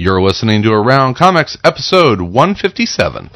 You're listening to Around Comics, episode 157.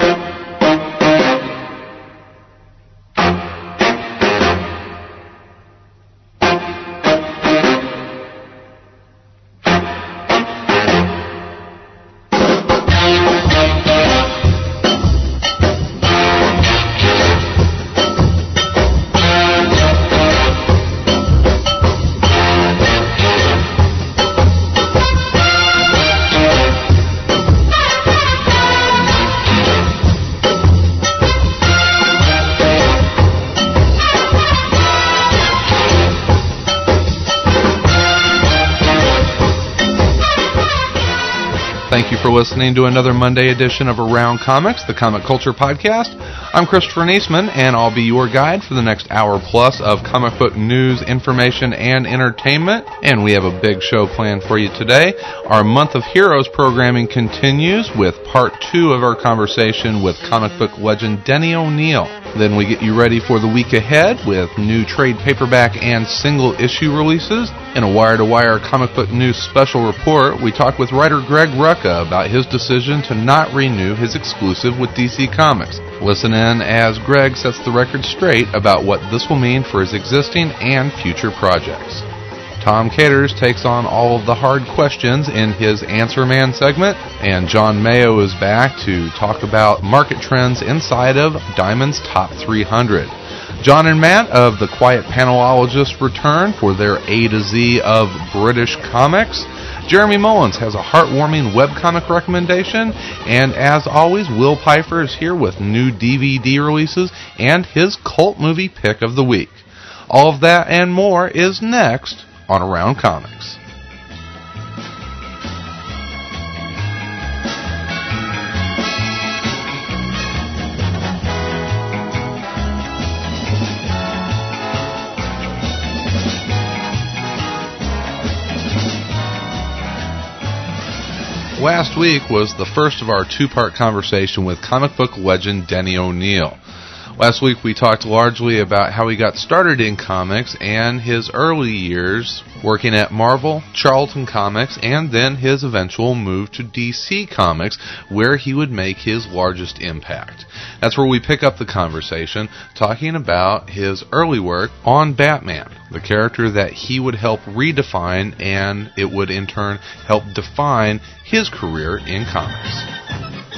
Listening to another Monday edition of Around Comics, the comic culture podcast. I'm Christopher Neseman, and I'll be your guide for the next hour plus of comic book news, information, and entertainment. And we have a big show planned for you today. Our Month of Heroes programming continues with part two of our conversation with comic book legend Denny O'Neil. Then we get you ready for the week ahead with new trade paperback and single issue releases. In a wire to wire comic book news special report, we talk with writer Greg Rucka about his decision to not renew his exclusive with DC Comics. Listen in as Greg sets the record straight about what this will mean for his existing and future projects. Tom Katers takes on all of the hard questions in his Answer Man segment, and John Mayo is back to talk about market trends inside of Diamond's Top 300. John and Matt of the Quiet Panelologists return for their A to Z of British comics. Jeremy Mullins has a heartwarming webcomic recommendation, and as always, Will Pfeiffer is here with new DVD releases and his cult movie pick of the week. All of that and more is next on Around Comics. Last week was the first of our two part conversation with comic book legend Denny O'Neil. Last week we talked largely about how he got started in comics and his early years working at Marvel, Charlton Comics, and then his eventual move to DC Comics where he would make his largest impact. That's where we pick up the conversation talking about his early work on Batman, the character that he would help redefine and it would in turn help define his career in comics.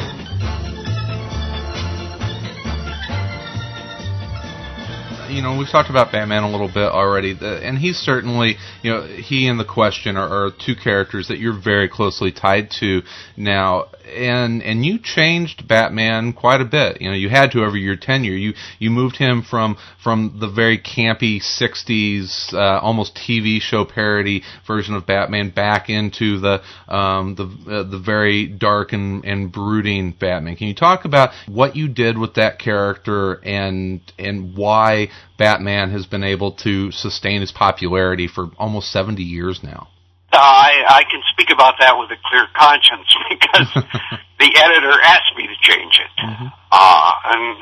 You know, we've talked about Batman a little bit already, and he's certainly, you know, he and the Question are, are, two characters that you're very closely tied to. Now, and and you changed Batman quite a bit. You know, you had to over your tenure. You you moved him from from the very campy '60s, uh, almost TV show parody version of Batman back into the um, the uh, the very dark and, and brooding Batman. Can you talk about what you did with that character and and why Batman has been able to sustain his popularity for almost 70 years now. Uh, I, I can speak about that with a clear conscience because the editor asked me to change it. Mm-hmm. Uh, and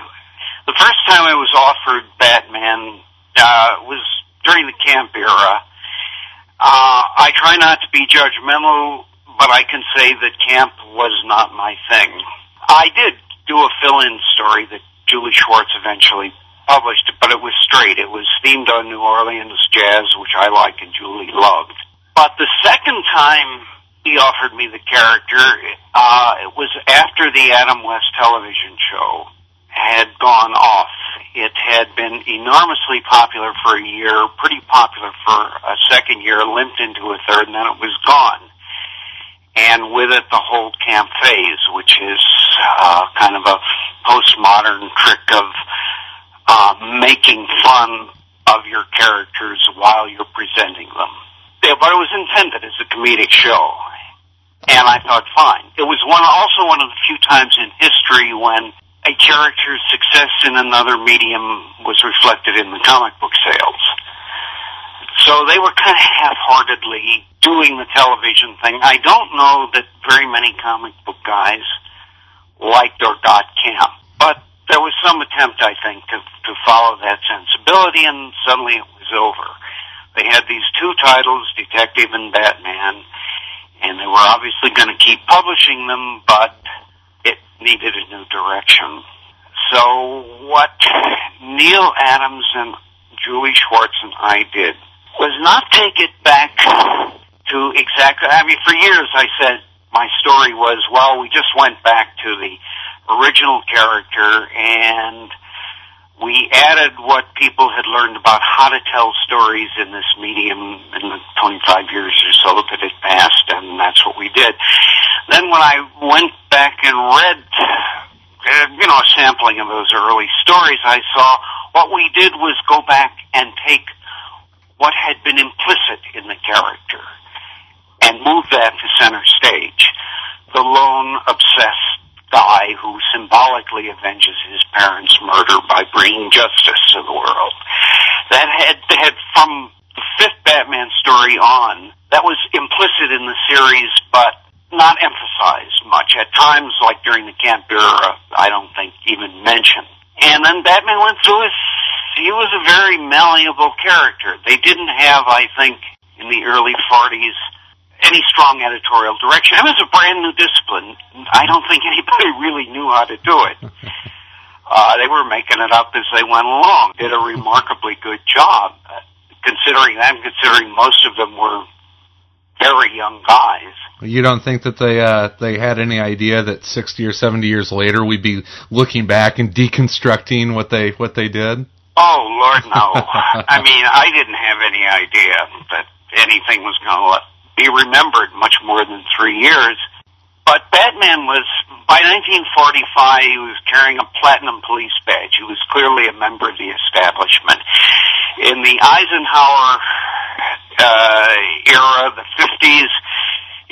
the first time I was offered Batman uh, was during the camp era. Uh, I try not to be judgmental, but I can say that camp was not my thing. I did do a fill-in story that Julie Schwartz eventually published, but it was straight. It was themed on New Orleans jazz, which I like and Julie loved. But the second time he offered me the character, uh, it was after the Adam West television show had gone off. It had been enormously popular for a year, pretty popular for a second year, limped into a third, and then it was gone. And with it, the whole camp phase, which is uh, kind of a postmodern trick of uh, making fun of your characters while you're presenting them. Yeah, but it was intended as a comedic show. And I thought, fine. It was one, also one of the few times in history when a character's success in another medium was reflected in the comic book sales. So they were kind of half-heartedly doing the television thing. I don't know that very many comic book guys liked or got camp, but there was some attempt, I think, to, to follow that sensibility, and suddenly it was over. They had these two titles, Detective and Batman, and they were obviously going to keep publishing them, but it needed a new direction. So what Neal Adams and Julie Schwartz and I did was not take it back to exactly, I mean, for years I said my story was, well, we just went back to the original character and we added what people had learned about how to tell stories in this medium in the 25 years or so that had passed, and that's what we did. Then when I went back and read, uh, you know, a sampling of those early stories, I saw what we did was go back and take what had been implicit in the character and move that to center stage. The lone, obsessed guy who symbolically avenges his parents' murder by bringing justice to the world. That had, had from the fifth Batman story on, that was implicit in the series, but not emphasized much. At times, like during the Camp era, I don't think even mentioned. And then Batman went through his, he was a very malleable character. They didn't have, I think, in the early 40s, any strong editorial direction. It was a brand new discipline. I don't think anybody really knew how to do it. Uh, they were making it up as they went along. Did a remarkably good job, uh, considering that, considering most of them were very young guys. You don't think that they uh, they had any idea that sixty or seventy years later we'd be looking back and deconstructing what they what they did? Oh Lord, no. I mean, I didn't have any idea that anything was going to be remembered much more than three years. But Batman was, by 1945, he was carrying a platinum police badge. He was clearly a member of the establishment. In the Eisenhower uh, era, the 50s,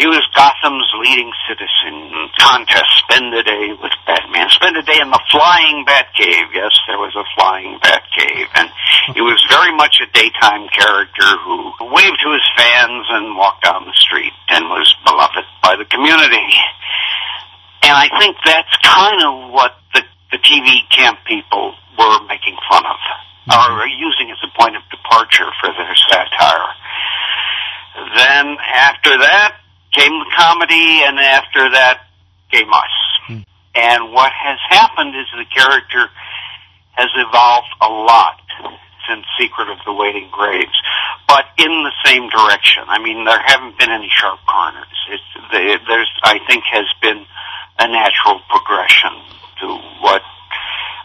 he was Gotham's leading citizen. Contest, spend a day with Batman. Spend a day in the flying Batcave. Yes, there was a flying Batcave. And he was very much a daytime character who waved to his fans and walked down the street and was beloved by the community. And I think that's kind of what the, the TV camp people were making fun of, or using as a point of departure for their satire. Then after that, came the comedy, and after that came us. Hmm. And what has happened is the character has evolved a lot since Secret of the Waiting Graves, but in the same direction. I mean, there haven't been any sharp corners. It's, there's, I think, has been a natural progression to what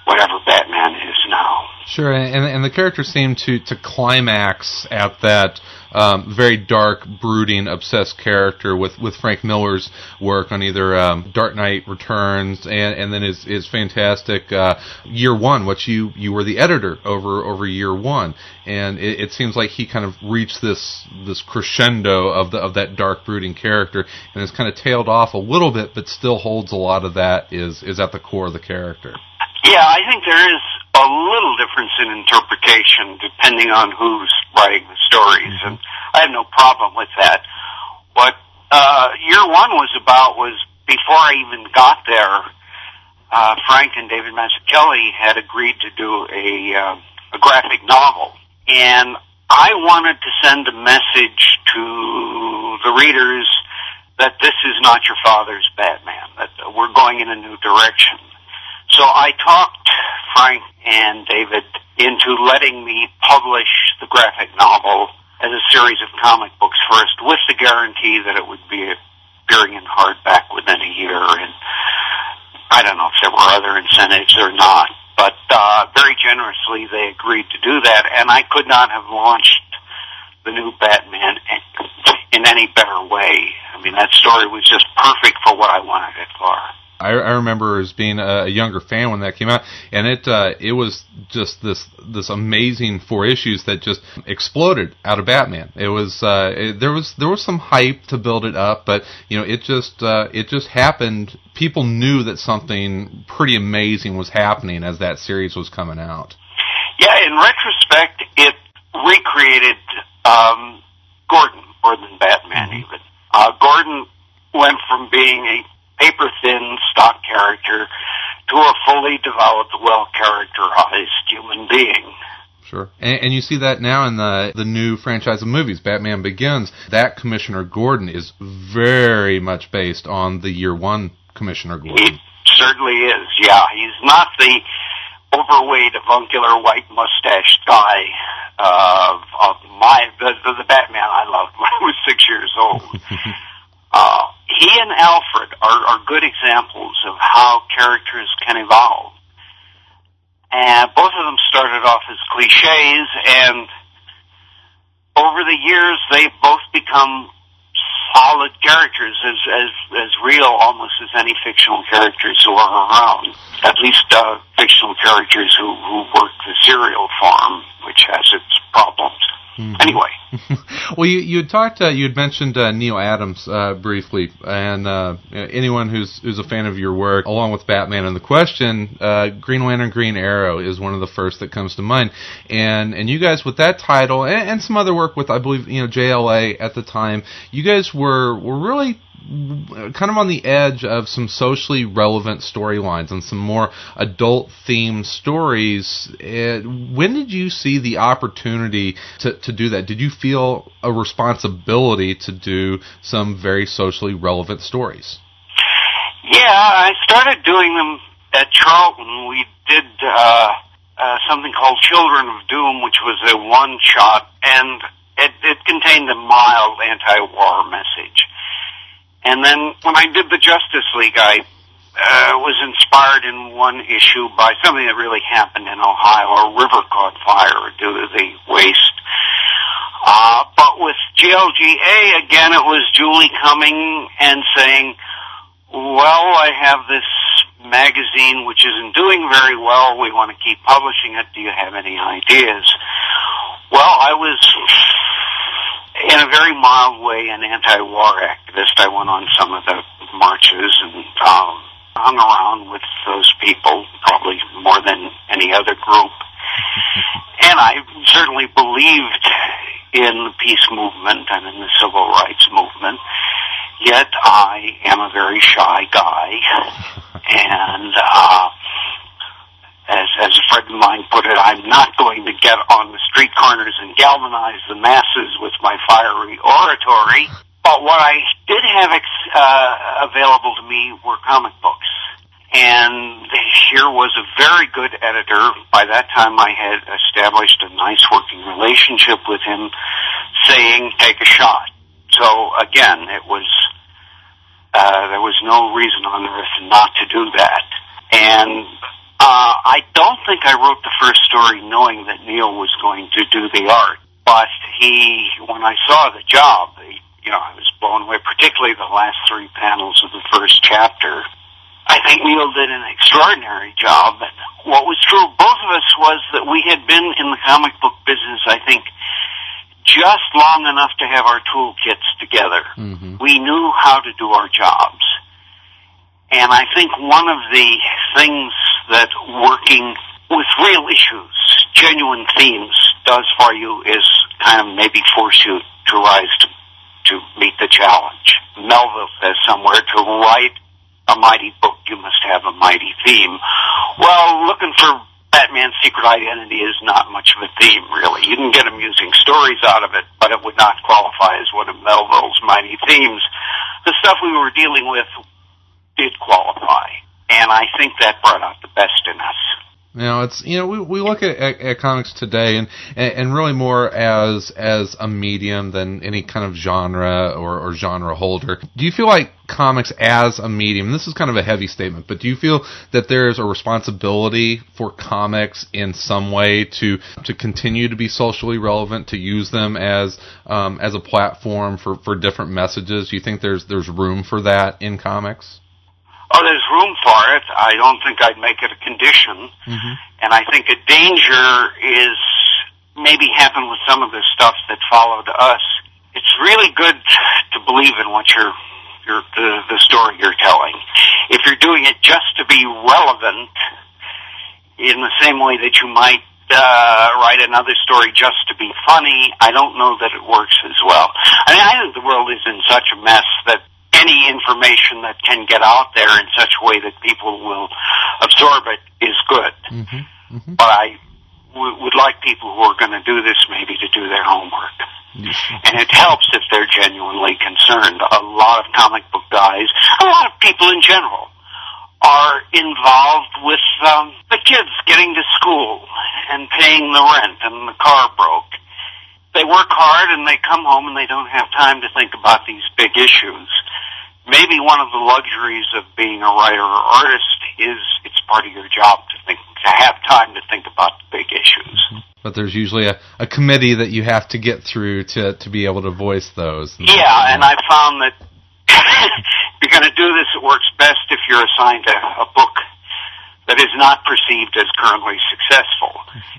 whatever Batman is now. Sure, and and the characters seem to to climax at that um, very dark, brooding, obsessed character with, with Frank Miller's work on either um, Dark Knight Returns and, and then his, his fantastic uh, Year One, which you, you were the editor over over Year One, and it, it seems like he kind of reached this this crescendo of the of that dark, brooding character, and has kind of tailed off a little bit, but still holds a lot of that is is at the core of the character. Yeah, I think there is a little difference in interpretation depending on who's writing the stories, mm-hmm. and I have no problem with that. What uh, year one was about was before I even got there. Uh, Frank and David Mazzucchelli had agreed to do a uh, a graphic novel, and I wanted to send a message to the readers that this is not your father's Batman. That we're going in a new direction so I talked Frank and David into letting me publish the graphic novel as a series of comic books first, with the guarantee that it would be appearing in hardback within a year. And I don't know if there were other incentives or not, but uh, very generously they agreed to do that, and I could not have launched the new Batman in any better way. I mean, that story was just perfect for what I wanted it for. I, I remember as being a, younger fan when that came out, and it uh, it was just this this amazing four issues that just exploded out of Batman. It was uh, it, there was there was some hype to build it up, but you know it just uh, it just happened. People knew that something pretty amazing was happening as that series was coming out. Yeah, in retrospect, it recreated um, Gordon more than Batman mm-hmm. even. Uh, Gordon went from being a paper thin stock character to a fully developed, well characterized human being. Sure, and, and, you see that now in the the new franchise of movies, Batman Begins. That Commissioner Gordon is very much based on the Year One Commissioner Gordon. He certainly is. Yeah, he's not the overweight, avuncular, white mustached guy uh, of my the, the, the Batman I loved when I was six years old. uh, he and Alfred are, are good examples of how characters can evolve. And both of them started off as cliches, and over the years, they've both become solid characters, as as as real almost as any fictional characters who are around. At least uh, fictional characters who who work the serial farm, which has its problems. Mm-hmm. Anyway, well, you you had talked, uh, you had mentioned uh, Neal Adams uh, briefly, and uh, anyone who's who's a fan of your work, along with Batman and the Question, uh, Green Lantern, Green Arrow is one of the first that comes to mind, and and you guys with that title and, and some other work with I believe you know JLA at the time, you guys were were really kind of on the edge of some socially relevant storylines and some more adult themed stories. when did you see the opportunity to, to do that? Did you feel a responsibility to do some very socially relevant stories? Yeah, I started doing them at Charlton. We did uh, uh, something called Children of Doom, which was a one shot, and it, it contained a mild anti war message. And then when I did the Justice League, I uh, was inspired in one issue by something that really happened in Ohio. A river caught fire due to the waste. Uh, but with GLGA, again, it was Julie coming and saying, well, I have this magazine which isn't doing very well. We want to keep publishing it. Do you have any ideas? Well, I was in a very mild way an anti-war activist. I went on some of the marches and um, hung around with those people, probably more than any other group. and I certainly believed in the peace movement and in the civil rights movement. Yet I am a very shy guy, and uh, as, as a friend of mine put it, I'm not going to get on the street corners and galvanize the masses with my fiery oratory. But what I did have ex- uh, available to me were comic books. And here was a very good editor. By that time, I had established a nice working relationship with him, saying, take a shot. So again, it was, uh, there was no reason on earth not to do that. And uh, I don't think I wrote the first story knowing that Neal was going to do the art, but he, when I saw the job, he, you know, I was blown away, particularly the last three panels of the first chapter. I think Neal did an extraordinary job. What was true of both of us was that we had been in the comic book business, I think, just long enough to have our toolkits together. Mm-hmm. We knew how to do our jobs. And I think one of the things that working with real issues, genuine themes, does for you is kind of maybe force you to rise to, to meet the challenge. Melville says somewhere to write a mighty book, you must have a mighty theme. Well, looking for Batman's secret identity is not much of a theme, really. You can get amusing stories out of it, but it would not qualify as one of Melville's mighty themes. The stuff we were dealing with did qualify, and I think that brought out the best in us. You know, it's you know we, we look at, at, at comics today and, and really more as as a medium than any kind of genre or, or genre holder. Do you feel like comics as a medium? This is kind of a heavy statement, but do you feel that there's a responsibility for comics in some way to to continue to be socially relevant, to use them as um, as a platform for, for different messages? Do you think there's there's room for that in comics? Oh, there's room for it. I don't think I'd make it a condition. Mm-hmm. And I think a danger is maybe happened with some of the stuff that followed us. It's really good to believe in what you're, you're the, the story you're telling. If you're doing it just to be relevant, in the same way that you might uh, write another story just to be funny, I don't know that it works as well. I mean, I think the world is in such a mess that any information that can get out there in such a way that people will absorb it is good. Mm-hmm. Mm-hmm. But I w- would like people who are going to do this maybe to do their homework. And it helps if they're genuinely concerned. A lot of comic book guys, a lot of people in general, are involved with um, the kids getting to school and paying the rent and the car broke. They work hard and they come home and they don't have time to think about these big issues. Maybe one of the luxuries of being a writer or artist is it's part of your job to think to have time to think about the big issues. But there's usually a, a committee that you have to get through to to be able to voice those. Yeah, and I found that if you're going to do this, it works best if you're assigned a, a book that is not perceived as currently successful.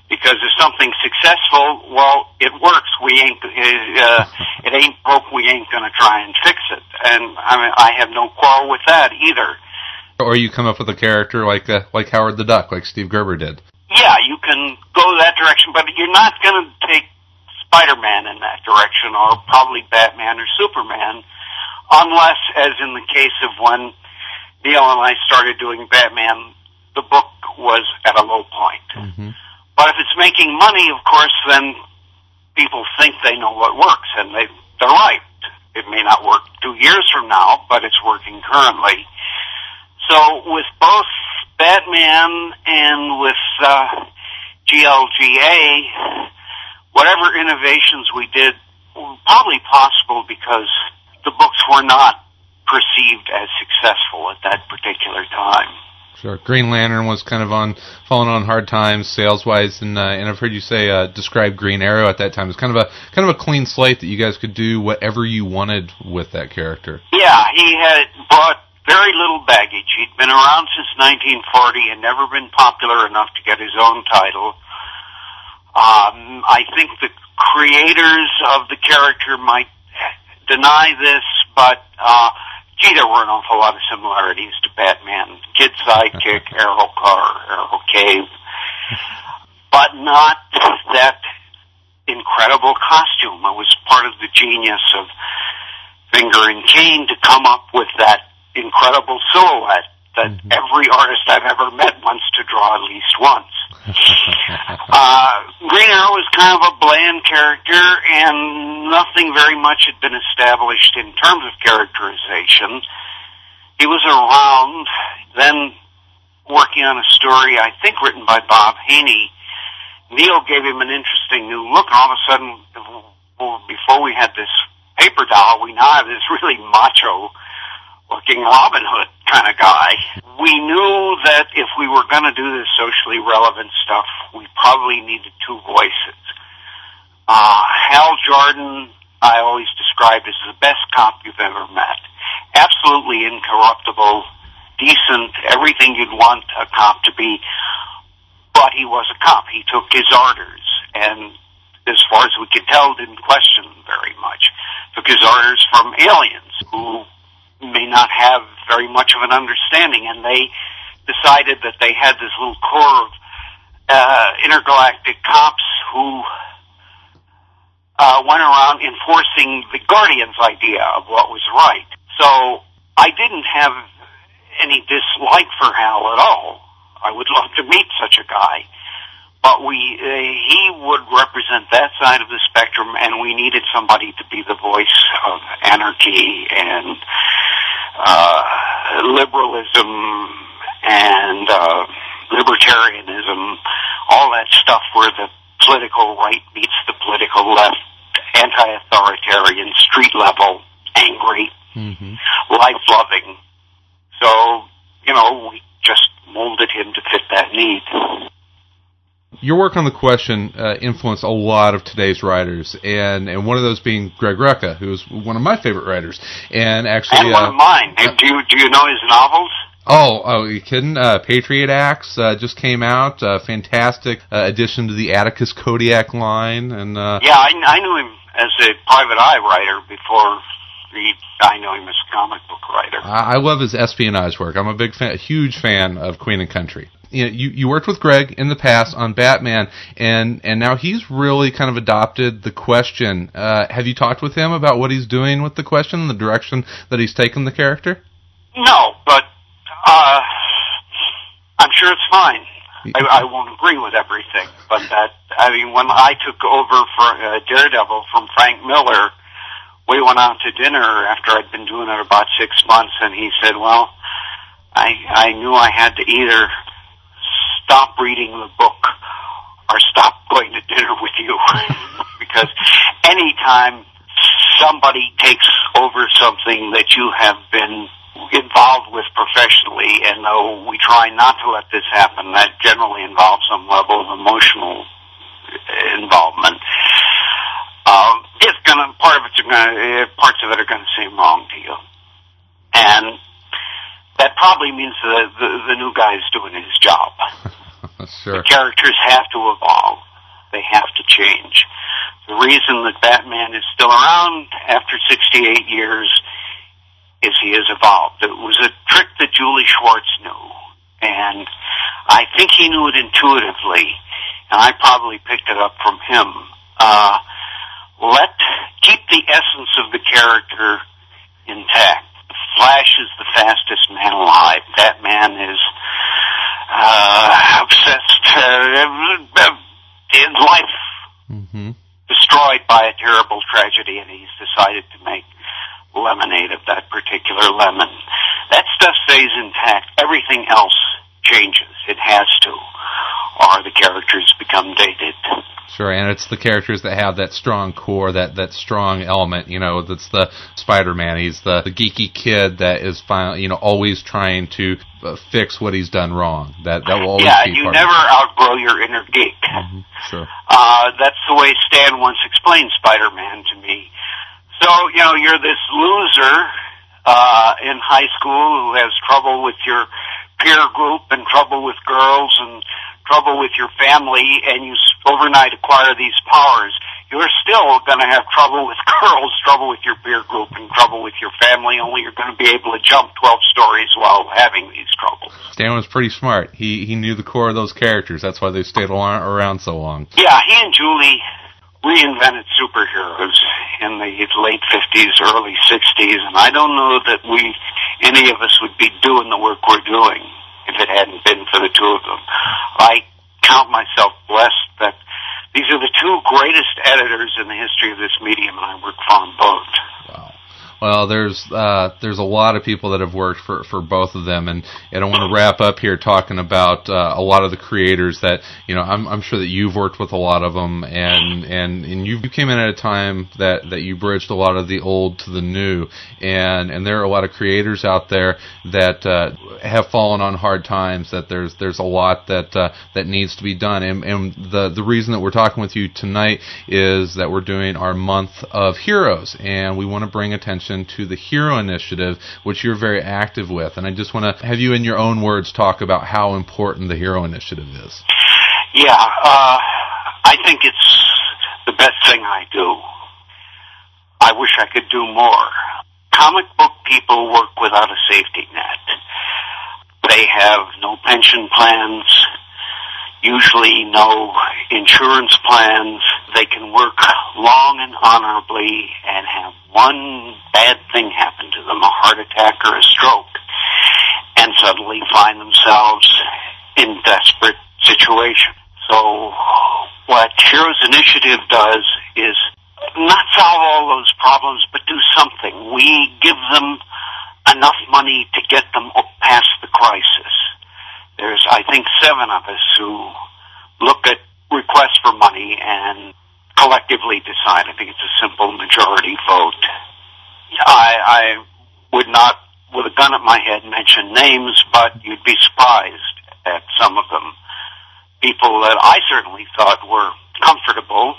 Because if something's successful, well, it works. We ain't, uh, it ain't broke. We ain't going to try and fix it. And I mean, I have no quarrel with that either. Or you come up with a character like uh, like Howard the Duck, like Steve Gerber did. Yeah, you can go that direction, but you're not going to take Spider-Man in that direction, or probably Batman or Superman, unless, as in the case of when Neal and I started doing Batman, the book was at a low point. Mm-hmm. But if it's making money, of course, then people think they know what works, and they they're right. It may not work two years from now, but it's working currently. So with both Batman and with uh, GLGA, whatever innovations we did were probably possible because the books were not perceived as successful at that particular time. Sure. Green Lantern was kind of on falling on hard times sales wise, and uh, and I've heard you say uh, describe Green Arrow at that time as kind of a kind of a clean slate that you guys could do whatever you wanted with that character. Yeah, he had brought very little baggage. He'd been around since 1940 and never been popular enough to get his own title. Um, I think the creators of the character might deny this, but uh, gee, there were an awful lot of similarities to Batman. Kid sidekick, Arrow car, Arrow cave, but not that incredible costume. It was part of the genius of Finger and Kane to come up with that incredible silhouette that mm-hmm. every artist I've ever met wants to draw at least once. uh, Green Arrow was kind of a bland character, and nothing very much had been established in terms of characterization. He was around, then working on a story, I think written by Bob Haney. Neal gave him an interesting new look, and all of a sudden, before we had this paper doll, we now have this really macho looking Robin Hood kind of guy. We knew that if we were going to do this socially relevant stuff, we probably needed two voices. Uh, Hal Jordan, I always described as the best cop you've ever met. Absolutely incorruptible, decent, everything you'd want a cop to be, but he was a cop. He took his orders, and as far as we could tell, didn't question very much. Took his orders from aliens who may not have very much of an understanding, and they decided that they had this little corps of uh, intergalactic cops who uh, went around enforcing the Guardian's idea of what was right. So I didn't have any dislike for Hal at all. I would love to meet such a guy. But we, uh, he would represent that side of the spectrum, and we needed somebody to be the voice of anarchy and uh, liberalism and uh, libertarianism, all that stuff where the political right meets the political left, anti-authoritarian, street level, angry, mm-hmm. life-loving. So, you know, we just molded him to fit that need. Your work on the question uh, influenced a lot of today's writers, and, and one of those being Greg Rucka, who is one of my favorite writers, and actually and one uh, of mine. Uh, do you do you know his novels? Oh, oh, you kidding? Uh, Patriot Acts uh, just came out. Uh, fantastic uh, addition to the Atticus Kodiak line, and uh, yeah, I, I knew him as a private eye writer before he, I know him as a comic book writer. I, I love his espionage work. I'm a big fan, a huge fan of Queen and Country you know, you, you worked with Greg in the past on Batman, and and now he's really kind of adopted the question. Uh, have you talked with him about what he's doing with the question the direction that he's taken the character? No, but uh, I'm sure it's fine. I, I won't agree with everything, but that I mean, when I took over for uh, Daredevil from Frank Miller, we went out to dinner after I'd been doing it about six months, and he said, "Well, I I knew I had to either stop reading the book or stop going to dinner with you because anytime somebody takes over something that you have been involved with professionally, and though we try not to let this happen, that generally involves some level of emotional involvement. Um, it's gonna part of it's gonna parts of it are gonna seem wrong to you, and that probably means the the, the new guy is doing his job. sure. The characters have to evolve. They have to change. The reason that Batman is still around after 68 years is he has evolved. It was a trick that Julie Schwartz knew, and I think he knew it intuitively, and I probably picked it up from him. Uh, let keep the essence of the character intact. Flash is the fastest man alive. That man is uh, obsessed. Uh, his life Mm-hmm. destroyed by a terrible tragedy, and he's decided to make lemonade of that particular lemon. That stuff stays intact. Everything else changes. It has to, or the characters become dated. Sure, and it's the characters that have that strong core, that that strong element. You know, that's the Spider-Man. He's the, the geeky kid that is finally, you know, always trying to uh, fix what he's done wrong. That that will always yeah, be Yeah, you never outgrow your inner geek. Mhm, Sure. Uh, that's the way Stan once explained Spider-Man to me. So, you know, you're this loser, uh, in high school who has trouble with your peer group and trouble with girls and trouble with your family and you overnight acquire these powers. You're still gonna have trouble with girls, trouble with your peer group and trouble with your family, only you're gonna be able to jump 12 stories while having these troubles. Stan was pretty smart. He he knew the core of those characters. That's why they stayed around so long. Yeah, he and Julie reinvented superheroes in the late 50s, early 60s, and I don't know that we, any of us, would be doing the work we're doing if it hadn't been for the two of them. I count myself blessed that these are the two greatest editors in the history of this medium, and I work for them both. Wow. Well, there's uh, there's a lot of people that have worked for, for both of them, and, and I want to wrap up here talking about uh, a lot of the creators that you know I'm, I'm sure that you've worked with a lot of them, and and and you, you came in at a time that, that you bridged a lot of the old to the new, and and there are a lot of creators out there that uh, have fallen on hard times. That there's there's a lot that uh, that needs to be done, and and the the reason that we're talking with you tonight is that we're doing our month of heroes, and we want to bring attention to the Hero Initiative, which you're very active with. And I just want to have you, in your own words, talk about how important the Hero Initiative is. Yeah, uh, I think it's the best thing I do. I wish I could do more. Comic book people work without a safety net. They have no pension plans, usually no insurance plans. They can work long and honorably and have one bad thing happen to them, a heart attack or a stroke, and suddenly find themselves in desperate situation. So what Heroes Initiative does is not solve all those problems, but do something. We give them enough money to get them up past the crisis. I think, seven of us who look at requests for money and collectively decide. I think it's a simple majority vote. I, I would not, with a gun at my head, mention names, but you'd be surprised at some of them. People that I certainly thought were comfortable,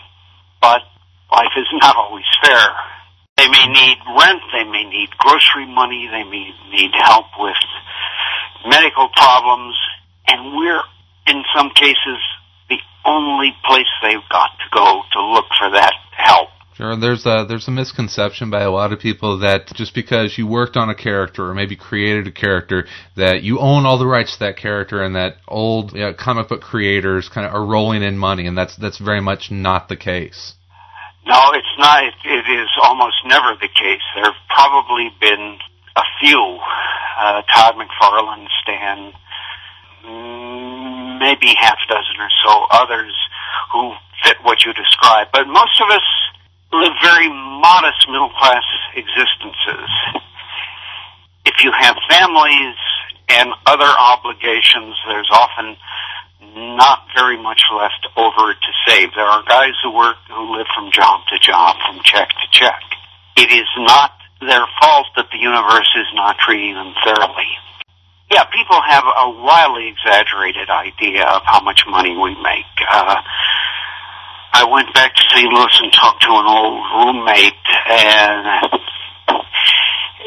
but life is not always fair. They may need rent, they may need grocery money, they may need help with medical problems, and we're, in some cases, the only place they've got to go to look for that help. Sure, there's a there's a misconception by a lot of people that just because you worked on a character or maybe created a character that you own all the rights to that character and that old you know, comic book creators kind of are rolling in money and that's that's very much not the case. No, it's not. It, it is almost never the case. There have probably been a few, uh, Todd McFarlane, Stan, maybe half dozen or so others who fit what you described. But most of us live very modest middle class existences. If you have families and other obligations, there's often not very much left over to save. There are guys who work, who live from job to job, from check to check. It is not their fault that the universe is not treating them thoroughly. Yeah, people have a wildly exaggerated idea of how much money we make. Uh, I went back to St. Louis and talked to an old roommate, and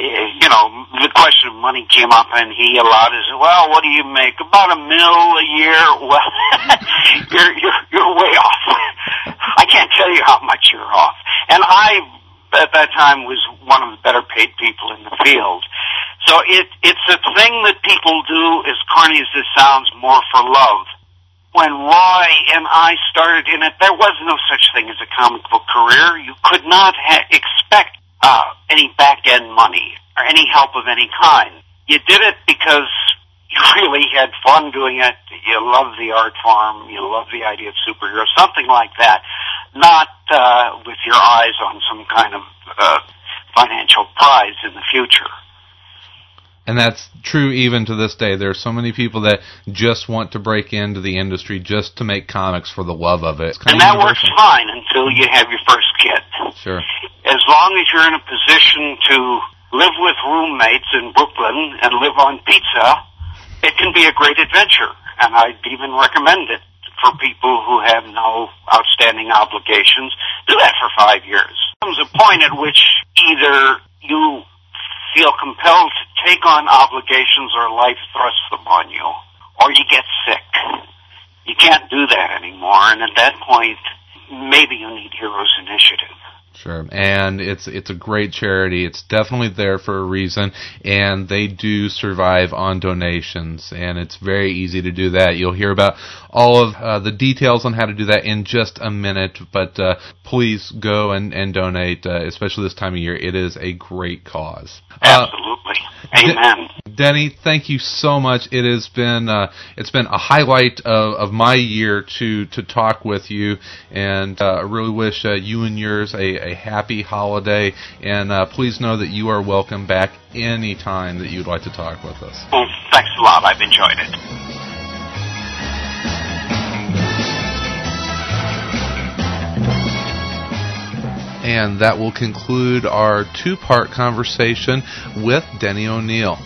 you know, the question of money came up, and he allowed his. Well, what do you make? About a mill a year. Well, you're you're you're way off. I can't tell you how much you're off. And I, at that time, was one of the better paid people in the field. So it it's a thing that people do, as corny as this sounds, more for love. When Roy and I started in it, there was no such thing as a comic book career. You could not ha- expect uh, any back end money or any help of any kind. You did it because you really had fun doing it. You love the art form. You love the idea of superheroes, something like that. Not uh, with your eyes on some kind of uh, financial prize in the future. And that's true even to this day. There are so many people that just want to break into the industry just to make comics for the love of it. and that works fine until you have your first kid. Sure. As long as you're in a position to live with roommates in Brooklyn and live on pizza, it can be a great adventure. And I'd even recommend it for people who have no outstanding obligations. Do that for five years. Comes a point at which either you feel compelled to take on obligations or life thrusts them on you, or you get sick. You can't do that anymore, and at that point, maybe you need Heroes Initiative. Sure, and it's it's a great charity. It's definitely there for a reason, and they do survive on donations, and it's very easy to do that. You'll hear about all of uh, the details on how to do that in just a minute, but uh, please go and and donate, uh, especially this time of year. It is a great cause. Uh, Absolutely. Amen. Denny, thank you so much. It has been uh, it's been a highlight of, of my year to to talk with you, and uh, I really wish uh, you and yours a, a happy holiday. And uh, please know that you are welcome back anytime that you'd like to talk with us. Well, thanks a lot. I've enjoyed it. And that will conclude our two part conversation with Denny O'Neil.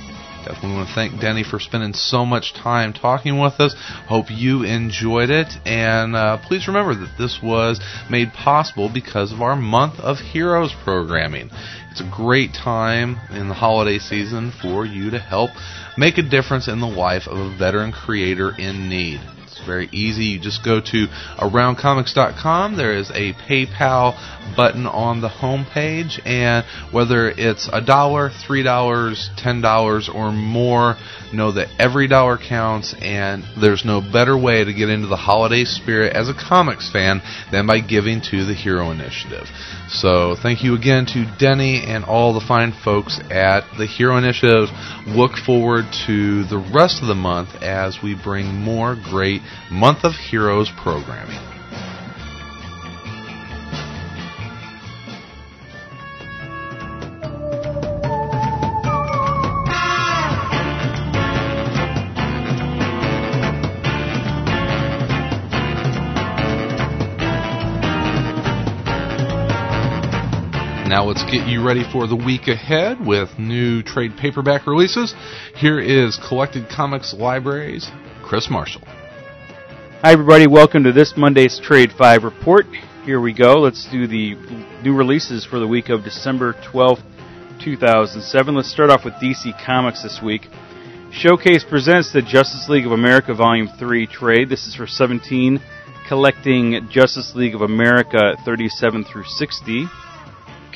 Definitely want to thank Denny for spending so much time talking with us. Hope you enjoyed it. And uh, please remember that this was made possible because of our Month of Heroes programming. It's a great time in the holiday season for you to help make a difference in the life of a veteran creator in need very easy. You just go to aroundcomics.com. There is a PayPal button on the home page, and whether it's a dollar, three dollars, ten dollars, or more, know that every dollar counts, and there's no better way to get into the holiday spirit as a comics fan than by giving to the Hero Initiative. So, thank you again to Denny and all the fine folks at the Hero Initiative. Look forward to the rest of the month as we bring more great Month of Heroes programming. Let's get you ready for the week ahead with new trade paperback releases. Here is Collected Comics Libraries, Chris Marshall. Hi, everybody. Welcome to this Monday's Trade 5 report. Here we go. Let's do the new releases for the week of December 12th, 2007. Let's start off with DC Comics this week. Showcase presents the Justice League of America Volume 3 trade. This is for 17, collecting Justice League of America 37 through 60.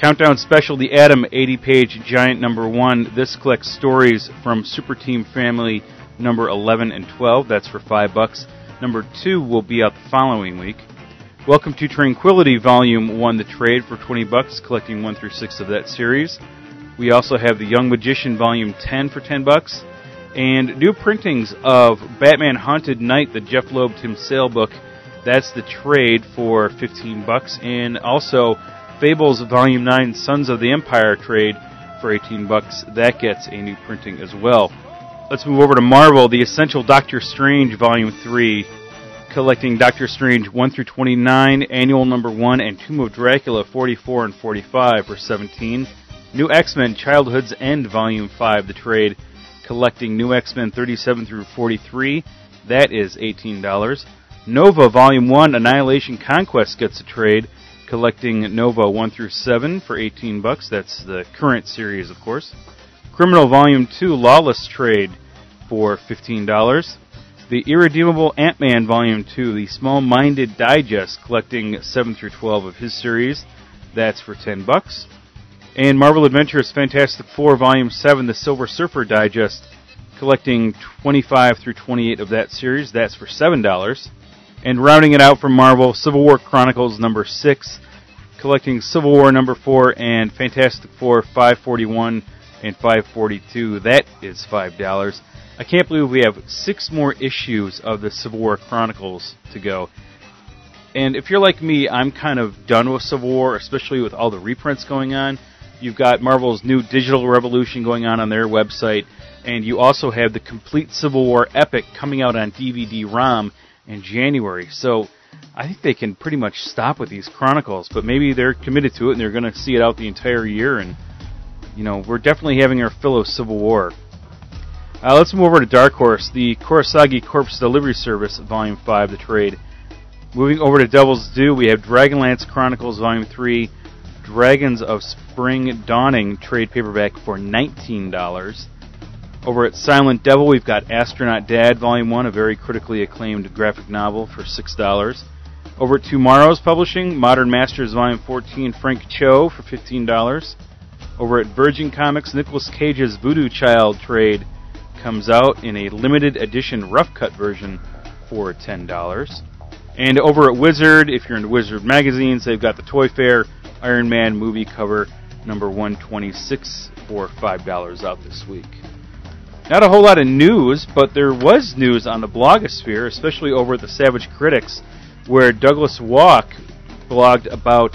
Countdown Special The Atom 80 page giant number 1. This collects stories from Super Team Family number 11 and 12. That's for 5 bucks. Number 2 will be out the following week. Welcome to Tranquility Volume 1 The Trade for 20 bucks, collecting 1 through 6 of that series. We also have The Young Magician Volume 10 for 10 bucks. And new printings of Batman Haunted Knight, the Jeph Loeb Tim Sale book. That's the trade for 15 bucks. And also Fables Volume 9 Sons of the Empire trade for 18 bucks. That gets a new printing as well. Let's move over to Marvel, The Essential Doctor Strange Volume 3 collecting Doctor Strange 1 through 29, Annual Number 1, and Tomb of Dracula 44 and 45 for 17. New X-Men Childhood's End Volume 5, the trade, collecting New X-Men 37 through 43. That is $18. Nova Volume 1, Annihilation Conquest gets a trade, collecting Nova 1 through 7 for 18 bucks. That's the current series, of course. Criminal Volume 2, Lawless Trade for $15. The Irredeemable Ant-Man Volume 2, the Small Minded Digest, collecting 7 through 12 of his series. That's for 10 bucks. And Marvel Adventures Fantastic Four Volume 7, the Silver Surfer Digest, collecting 25 through 28 of that series. That's for $7. And rounding it out from Marvel, Civil War Chronicles number 6, collecting Civil War number 4 and Fantastic Four 541 and 542. That is $5. I can't believe we have six more issues of the Civil War Chronicles to go. And if you're like me, I'm kind of done with Civil War, especially with all the reprints going on. You've got Marvel's new digital revolution going on on their website, and you also have the complete Civil War epic coming out on DVD ROM in January. So I think they can pretty much stop with these chronicles, but maybe they're committed to it and they're going to see it out the entire year. And you know, we're definitely having our fill of Civil War. Uh, let's move over to Dark Horse, the Kurosagi Corpse Delivery Service, Volume 5, the trade. Moving over to Devil's Due, we have Dragonlance Chronicles, Volume 3, Dragons of Spring Dawning trade paperback for $19. Over at Silent Devil, we've got Astronaut Dad, Volume 1, a very critically acclaimed graphic novel for $6. Over at TwoMorrows Publishing, Modern Masters, Volume 14, Frank Cho for $15. Over at Virgin Comics, Nicolas Cage's Voodoo Child trade comes out in a limited edition rough cut version for $10. And over at Wizard, if you're into Wizard magazines, they've got the Toy Fair Iron Man movie cover number 126 for $5 out this week. Not a whole lot of news, but there was news on the blogosphere, especially over at the Savage Critics, where Douglas Wolk blogged about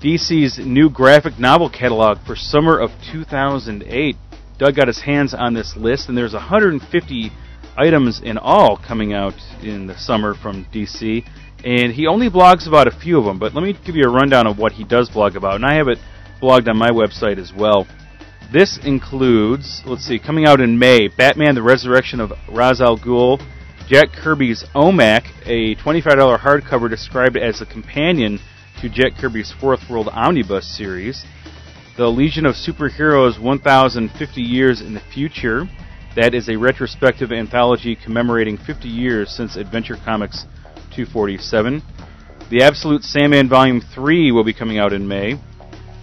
DC's new graphic novel catalog for summer of 2008. Doug got his hands on this list, and there's 150 items in all coming out in the summer from DC. And he only blogs about a few of them, but let me give you a rundown of what he does blog about. And I have it blogged on my website as well. This includes, let's see, coming out in May, Batman the Resurrection of Ra's al Ghul, Jack Kirby's OMAC, a $25 hardcover described as a companion to Jack Kirby's Fourth World Omnibus series the Legion of Superheroes 1050 Years in the Future. That is a retrospective anthology commemorating 50 years since Adventure Comics 247. The Absolute Sandman Volume 3 will be coming out in May.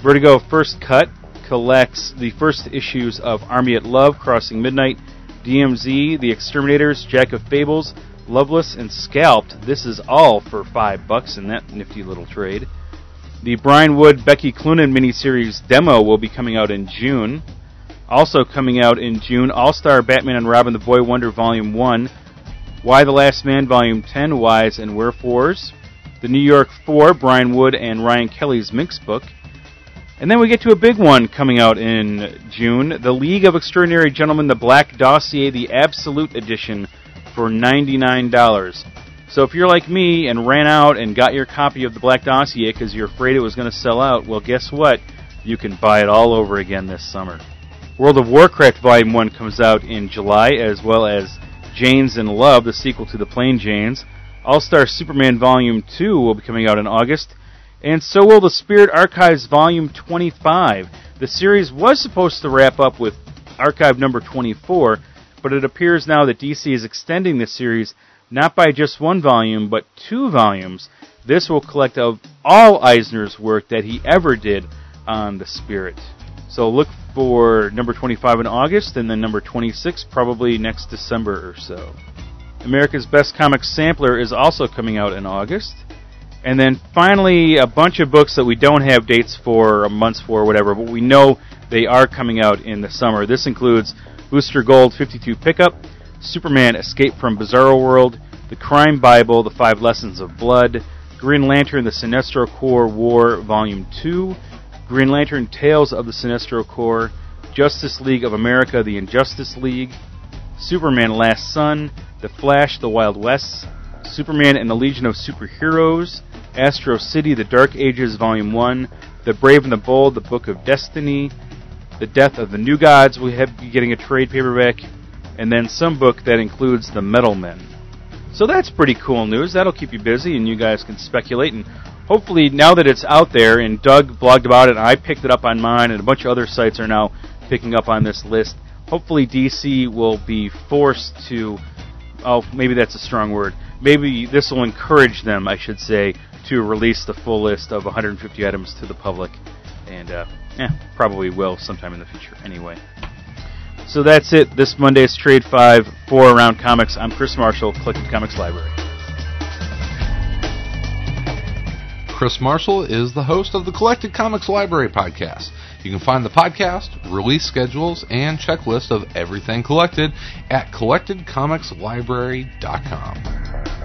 Vertigo First Cut collects the first issues of Army at Love, Crossing Midnight, DMZ, The Exterminators, Jack of Fables, Loveless, and Scalped. This is all for five bucks in that nifty little trade. The Brian Wood Becky Cloonan miniseries demo will be coming out in June. Also coming out in June, All Star Batman and Robin the Boy Wonder Volume 1, Y the Last Man Volume 10, Whys and Wherefores, The New York 4, Brian Wood and Ryan Kelly's Minx book. And then we get to a big one coming out in June The League of Extraordinary Gentlemen, The Black Dossier, the Absolute Edition for $99. So if you're like me and ran out and got your copy of the Black Dossier because you're afraid it was going to sell out, well, guess what? You can buy it all over again this summer. World of Warcraft Volume 1 comes out in July, as well as Janes in Love, the sequel to The Plain Janes. All Star Superman Volume 2 will be coming out in August. And so will the Spirit Archives Volume 25. The series was supposed to wrap up with Archive number 24, but it appears now that DC is extending the series not by just one volume, but two volumes. This will collect of all Eisner's work that he ever did on the Spirit. So look for number 25 in August, and then number 26 probably next December or so. America's Best Comics Sampler is also coming out in August. And then finally, a bunch of books that we don't have dates for, or months for, or whatever, but we know they are coming out in the summer. This includes Booster Gold 52 pickup, Superman Escape from Bizarro World, The Crime Bible, The Five Lessons of Blood, Green Lantern, The Sinestro Corps War Volume 2, Green Lantern Tales of the Sinestro Corps, Justice League of America, The Injustice League, Superman Last Son, The Flash, The Wild West, Superman and the Legion of Superheroes, Astro City, The Dark Ages Volume 1, The Brave and the Bold, The Book of Destiny, The Death of the New Gods, we have be getting a trade paperback, and then some book that includes The Metal Men. So that's pretty cool news. That'll keep you busy, and you guys can speculate. And hopefully, now that it's out there, and Doug blogged about it, and I picked it up on mine, and a bunch of other sites are now picking up on this list. Hopefully, DC will be forced to. Oh, maybe that's a strong word. Maybe this will encourage them, I should say, to release the full list of 150 items to the public. And, uh, yeah, probably will sometime in the future anyway. So that's it. This Monday's Trade 5 for Around Comics. I'm Chris Marshall, Collected Comics Library. Chris Marshall is the host of the Collected Comics Library podcast. You can find the podcast, release schedules, and checklist of everything collected at collectedcomicslibrary.com.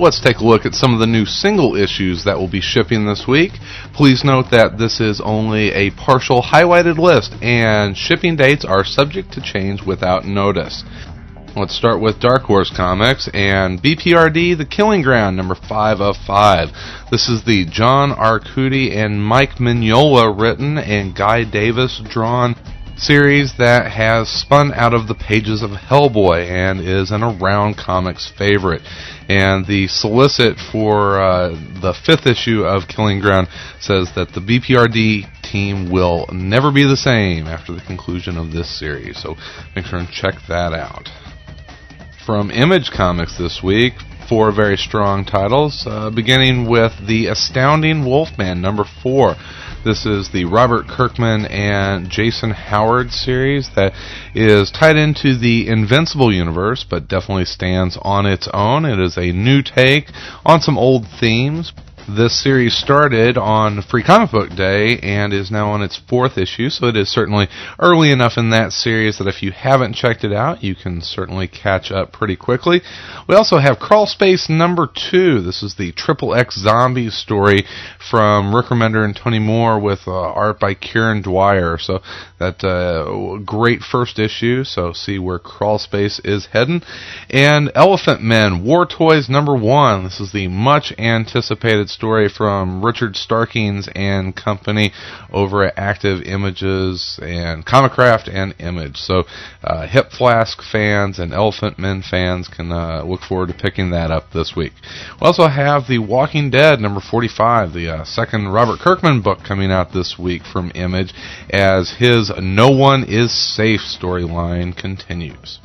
Let's take a look at some of the new single issues that will be shipping this week. Please note that this is only a partial highlighted list, and shipping dates are subject to change without notice. Let's start with Dark Horse Comics and BPRD The Killing Ground, number 5 of 5. This is the John Arcudi and Mike Mignola written and Guy Davis drawn series that has spun out of the pages of Hellboy and is an Around Comics favorite. And the solicit for uh, the fifth issue of Killing Ground says that the BPRD team will never be the same after the conclusion of this series. So make sure and check that out. From Image Comics this week, four very strong titles, uh, beginning with The Astounding Wolfman, number four. This is the Robert Kirkman and Jason Howard series that is tied into the Invincible universe, but definitely stands on its own. It is a new take on some old themes, this series started on Free Comic Book Day and is now on its fourth issue, so it is certainly early enough in that series that if you haven't checked it out, you can certainly catch up pretty quickly. We also have Crawl Space number two. This is the Triple X Zombie story from Rick Remender and Tony Moore with uh, art by Kieron Dwyer. So that uh, great first issue. So see where Crawl Space is heading. And Elephant Men War Toys number one. This is the much anticipated story from Richard Starkings and company over at Active Images and Comicraft and Image. So uh, Hip Flask fans and Elephant Men fans can uh, look forward to picking that up this week. We also have The Walking Dead number 45, the uh, second Robert Kirkman book coming out this week from Image as his No One Is Safe storyline continues.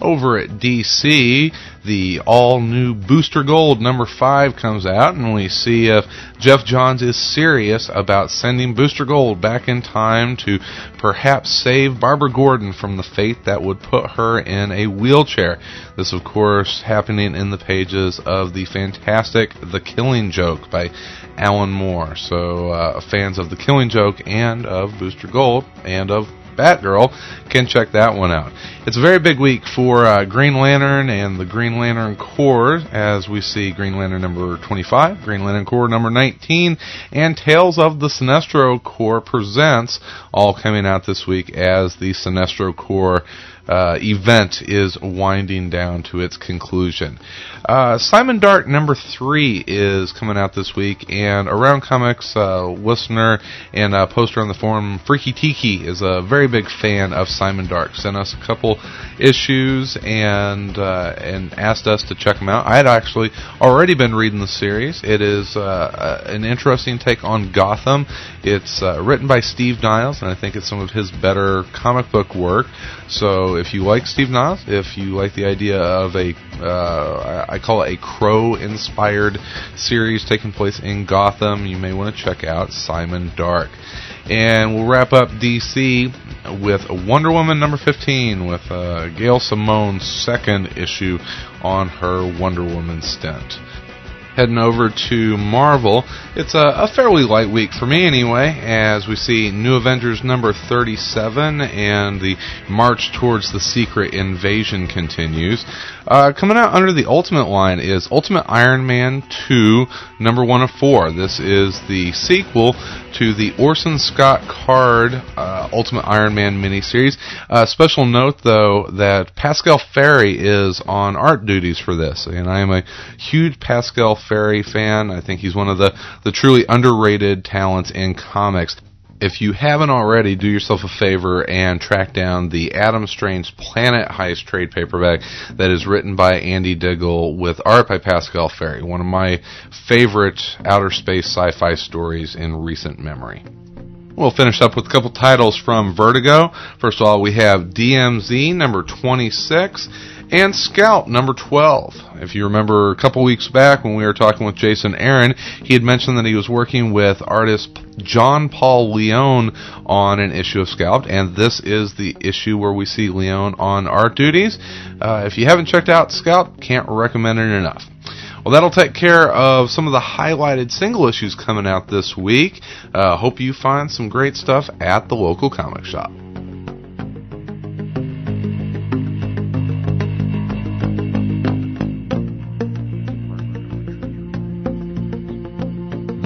Over at DC, the all new Booster Gold number 5 comes out, and we see if Geoff Johns is serious about sending Booster Gold back in time to perhaps save Barbara Gordon from the fate that would put her in a wheelchair. This, of course, happening in the pages of the fantastic The Killing Joke by Alan Moore. So, uh, fans of The Killing Joke and of Booster Gold and of Batgirl can check that one out. It's a very big week for uh, Green Lantern and the Green Lantern Corps as we see Green Lantern number 25, Green Lantern Corps number 19, and Tales of the Sinestro Corps presents all coming out this week as the Sinestro Corps uh, event is winding down to its conclusion. Uh, Simon Dark number three is coming out this week, and Around Comics uh, listener and uh, poster on the forum, Freaky Tiki, is a very big fan of Simon Dark. Sent us a couple issues and uh, and asked us to check them out. I had actually already been reading the series. It is uh, an interesting take on Gotham. It's written by Steve Niles, and I think it's some of his better comic book work. So if you like Steve Niles, if you like the idea of a, uh, I call it a Crow-inspired series taking place in Gotham, you may want to check out Simon Dark. And we'll wrap up DC with Wonder Woman number 15 with uh, Gail Simone's second issue on her Wonder Woman stint. Heading over to Marvel. It's a, a, fairly light week for me anyway, as we see New Avengers number 37 and the march towards the secret invasion continues. Uh, coming out under the Ultimate line is Ultimate Iron Man 2, number 1 of 4. This is the sequel to the Orson Scott Card uh, Ultimate Iron Man miniseries. Uh, special note, though, that Pasqual Ferry is on art duties for this, and I am a huge Pasqual Ferry fan. I think he's one of the, the truly underrated talents in comics if you haven't already, do yourself a favor and track down the Adam Strange Planet Heist trade paperback that is written by Andy Diggle with art by Pasqual Ferry, one of my favorite outer space sci-fi stories in recent memory. We'll finish up with a couple titles from Vertigo. First of all, we have DMZ number 26 and Scout number 12. If you remember a couple weeks back when we were talking with Jason Aaron, he had mentioned that he was working with artist John Paul Leon on an issue of Scout, and this is the issue where we see Leon on art duties. Uh, if you haven't checked out Scout, can't recommend it enough. Well, that'll take care of some of the highlighted single issues coming out this week. Uh, hope you find some great stuff at the local comic shop.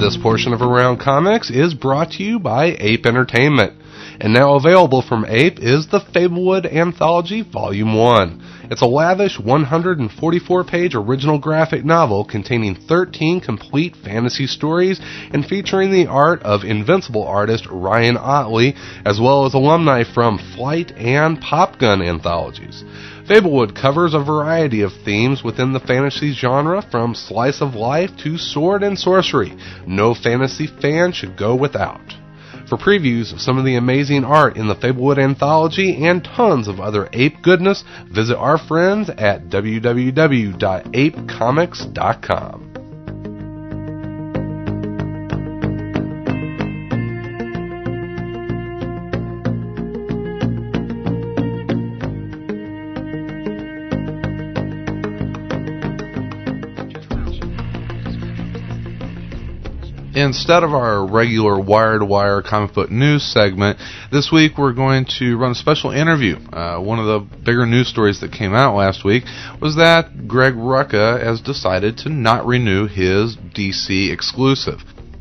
This portion of Around Comics is brought to you by Ape Entertainment. And now available from Ape is the Fablewood Anthology Volume 1. It's a lavish 144 page original graphic novel containing 13 complete fantasy stories and featuring the art of invincible artist Ryan Ottley, as well as alumni from Flight and Popgun anthologies. Fablewood covers a variety of themes within the fantasy genre, from slice of life to sword and sorcery. No fantasy fan should go without. For previews of some of the amazing art in the Fablewood anthology and tons of other ape goodness, visit our friends at www.apecomics.com. instead of our regular wire to wire comic book news segment, this week we're going to run a special interview. Uh, one of the bigger news stories that came out last week was that Greg Rucka has decided to not renew his DC exclusive.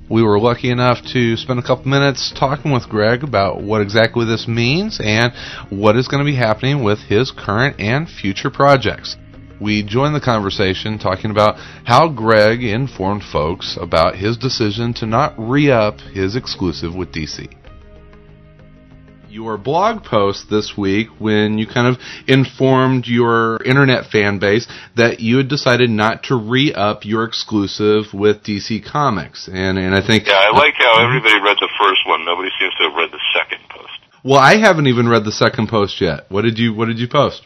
We were lucky enough to spend a couple minutes talking with Greg about what exactly this means and what is going to be happening with his current and future projects we join the conversation talking about how Greg informed folks about his decision to not re up his exclusive with DC. Your blog post this week, when you kind of informed your internet fan base that you had decided not to re up your exclusive with DC Comics, and and I think yeah, I like how everybody read the first one. Nobody seems to have read the second post. Well, I haven't even read the second post yet. What did you What did you post?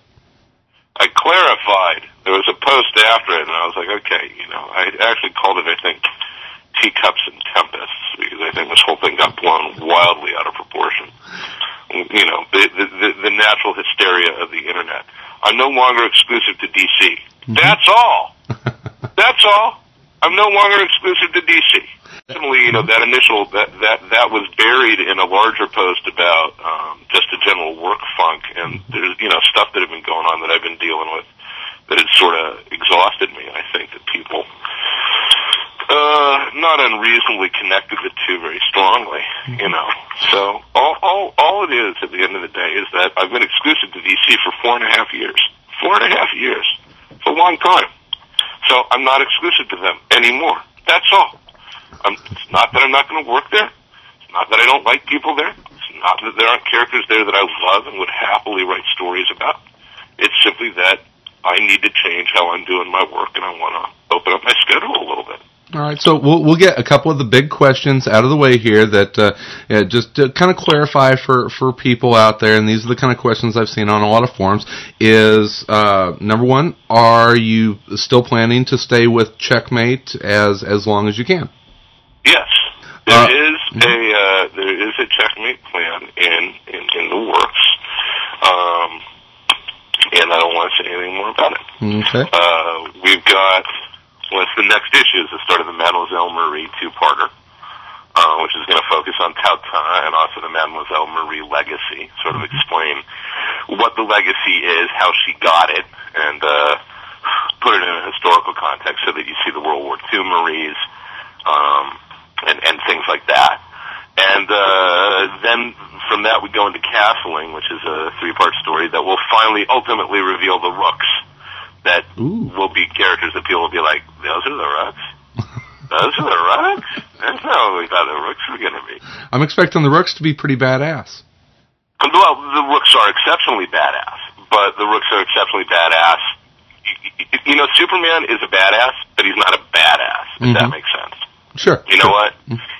I clarified. There was a post after it, and I was like, okay, you know, I actually called it, I think, teacups and tempests because I think this whole thing got blown wildly out of proportion. You know, the the, the natural hysteria of the internet. I'm no longer exclusive to DC. Mm-hmm. That's all. That's all. I'm no longer exclusive to DC. Similarly, you know, that initial that that that was buried in a larger post about um, just a general work funk, and there's you know stuff that had been going on that I've been dealing with that had sort of exhausted me. I think that people uh, not unreasonably connected the two very strongly, you know. So all all all it is at the end of the day is that I've been exclusive to DC for four and a half years. Four and a half years. It's a long time. So I'm not exclusive to them anymore. That's all. I'm, it's not that I'm not going to work there. It's not that I don't like people there. It's not that there aren't characters there that I love and would happily write stories about. It's simply that I need to change how I'm doing my work and I want to open up my schedule a little bit. All right, so we'll we'll get a couple of the big questions out of the way here that uh, yeah, just to kind of clarify for for people out there, and these are the kind of questions I've seen on a lot of forums. Is uh, number one, are you still planning to stay with Checkmate as as long as you can? Yes, there uh, is mm-hmm. a uh, there is a checkmate plan in in, in the works, um, and I don't want to say anything more about it. Okay. Uh, we've got was the next issue is the start of the Mademoiselle Marie two-parter, uh, which is going to focus on Tao Te and also the Mademoiselle Marie legacy, sort of explain what the legacy is, how she got it, and uh, put it in a historical context so that you see the World War II Maries um, and, and things like that. And uh, then from that we go into Castling, which is a three-part story that will finally ultimately reveal the Rooks that Ooh. will be characters that people will be like, those are the Rooks? those are the Rooks? That's not what we thought the Rooks were going to be. I'm expecting the Rooks to be pretty badass. Well, the Rooks are exceptionally badass, but the Rooks are exceptionally badass. You know, Superman is a badass, but he's not a badass, if that Mhm. makes sense. Sure. You know sure. what?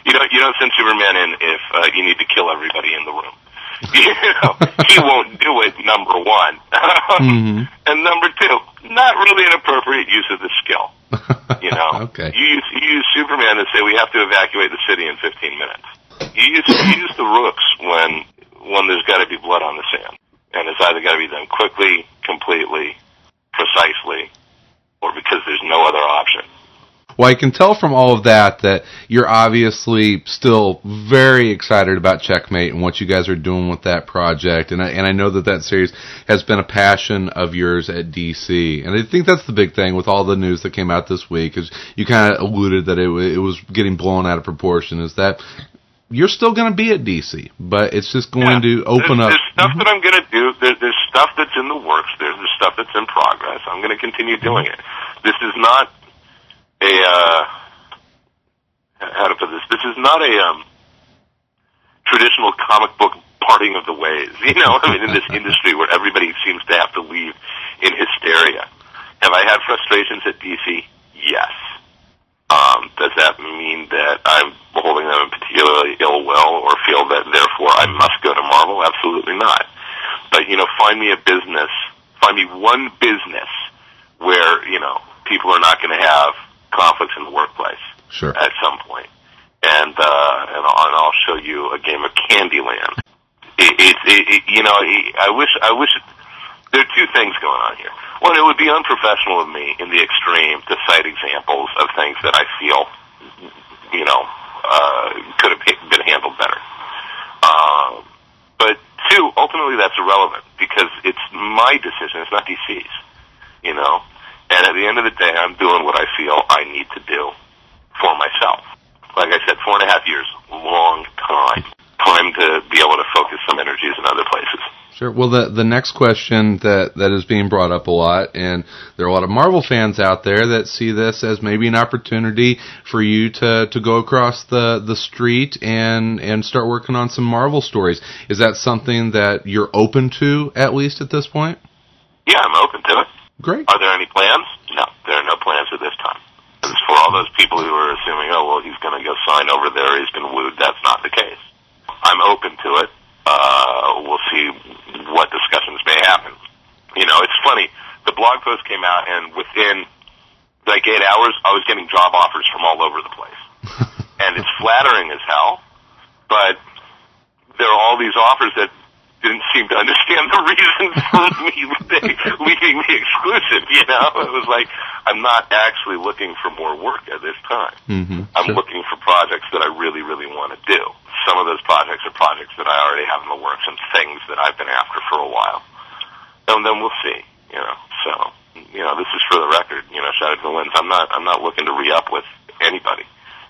You don't you don't send Superman in if uh, you need to kill everybody in the room. you know, he won't do it. Number one, Mhm. and number two, not really an appropriate use of the skill. You know, okay. you use you use Superman to say we have to evacuate the city in 15 minutes. You use you use the rooks when when there's got to be blood on the sand, and it's either got to be done quickly, completely, precisely, or because there's no other option. Well, I can tell from all of that that you're obviously still very excited about Checkmate and what you guys are doing with that project, and I, and I know that that series has been a passion of yours at DC, and I think that's the big thing with all the news that came out this week, is you kind of alluded that it, it was getting blown out of proportion, is that you're still going to be at DC, but it's just going to open there's, up. There's stuff mm-hmm. that I'm going to do. There, there's stuff that's in the works. There's, there's stuff that's in progress. I'm going to continue doing mm-hmm. it. This is not a uh, how to put this. This is not a um, traditional comic book parting of the ways. You know, I mean, in this industry where everybody seems to have to leave in hysteria. Have I had frustrations at DC? Yes. Um, does that mean that I'm holding them in particularly ill will or feel that therefore I must go to Marvel? Absolutely not. But, you know, find me a business, find me one business where, you know, people are not going to have conflicts in the workplace Sure. at some point. And, uh, and, I'll, and I'll show you a game of Candyland. It, it, it, it, you know, it, I wish, I wish, there are two things going on here. One, it would be unprofessional of me in the extreme to cite examples of things that I feel, you know, uh, could have been handled better. Uh, but two, ultimately that's irrelevant because it's my decision, it's not DC's, you know. And at the end of the day, I'm doing what I feel I need to do for myself. Like I said, four and a half years, long time. Time to be able to focus some energies in other places. Sure. Well, the the next question that that is being brought up a lot, and there are a lot of Marvel fans out there that see this as maybe an opportunity for you to to go across the the street and and start working on some Marvel stories. Is that something that you're open to at least at this point? Yeah, I'm open to it. Great. Are there any plans? No, there are no plans at this time. As for all those people who are assuming, oh, well, he's going to go sign over there, he's been wooed, that's not the case. I'm open to it. Uh, we'll see what discussions may happen. You know, it's funny. The blog post came out, and within like eight hours, I was getting job offers from all over the place. and it's flattering as hell, but there are all these offers that didn't seem to understand the reason for me leaving me exclusive. You know, it was like I'm not actually looking for more work at this time. Mm-hmm. I'm looking for projects that I really, really want to do. Some of those projects are projects that I already have in the works and things that I've been after for a while. And then we'll see. You know, so you know, this is for the record. You know, shout out to the wins. I'm not. I'm not looking to re up with anybody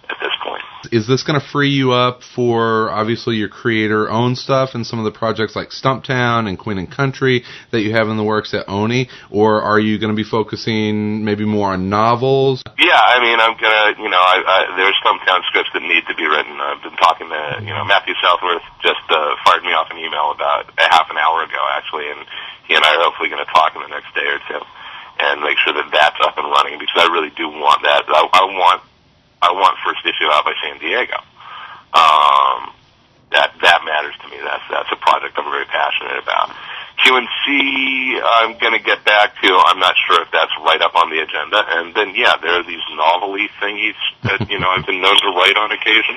at this point. Is this going to free you up for obviously your creator owned stuff and some of the projects like Stumptown and Queen and Country that you have in the works at Oni, or are you going to be focusing maybe more on novels? Yeah, I mean, I'm gonna, you know, I, I, there's Stumptown scripts that need to be written. I've been talking to, you know, Matthew Southworth just uh, fired me off an email about a half an hour ago, actually, and he and I are hopefully going to talk in the next day or two and make sure that that's up and running because I really do want that. I, I want, I want first issue out by San Diego. Um, that that matters to me. That's that's a project I'm very passionate about. QNC, I'm going to get back to. I'm not sure if that's right up on the agenda. And then, yeah, there are these novelty thingies that you know I've been known to write on occasion,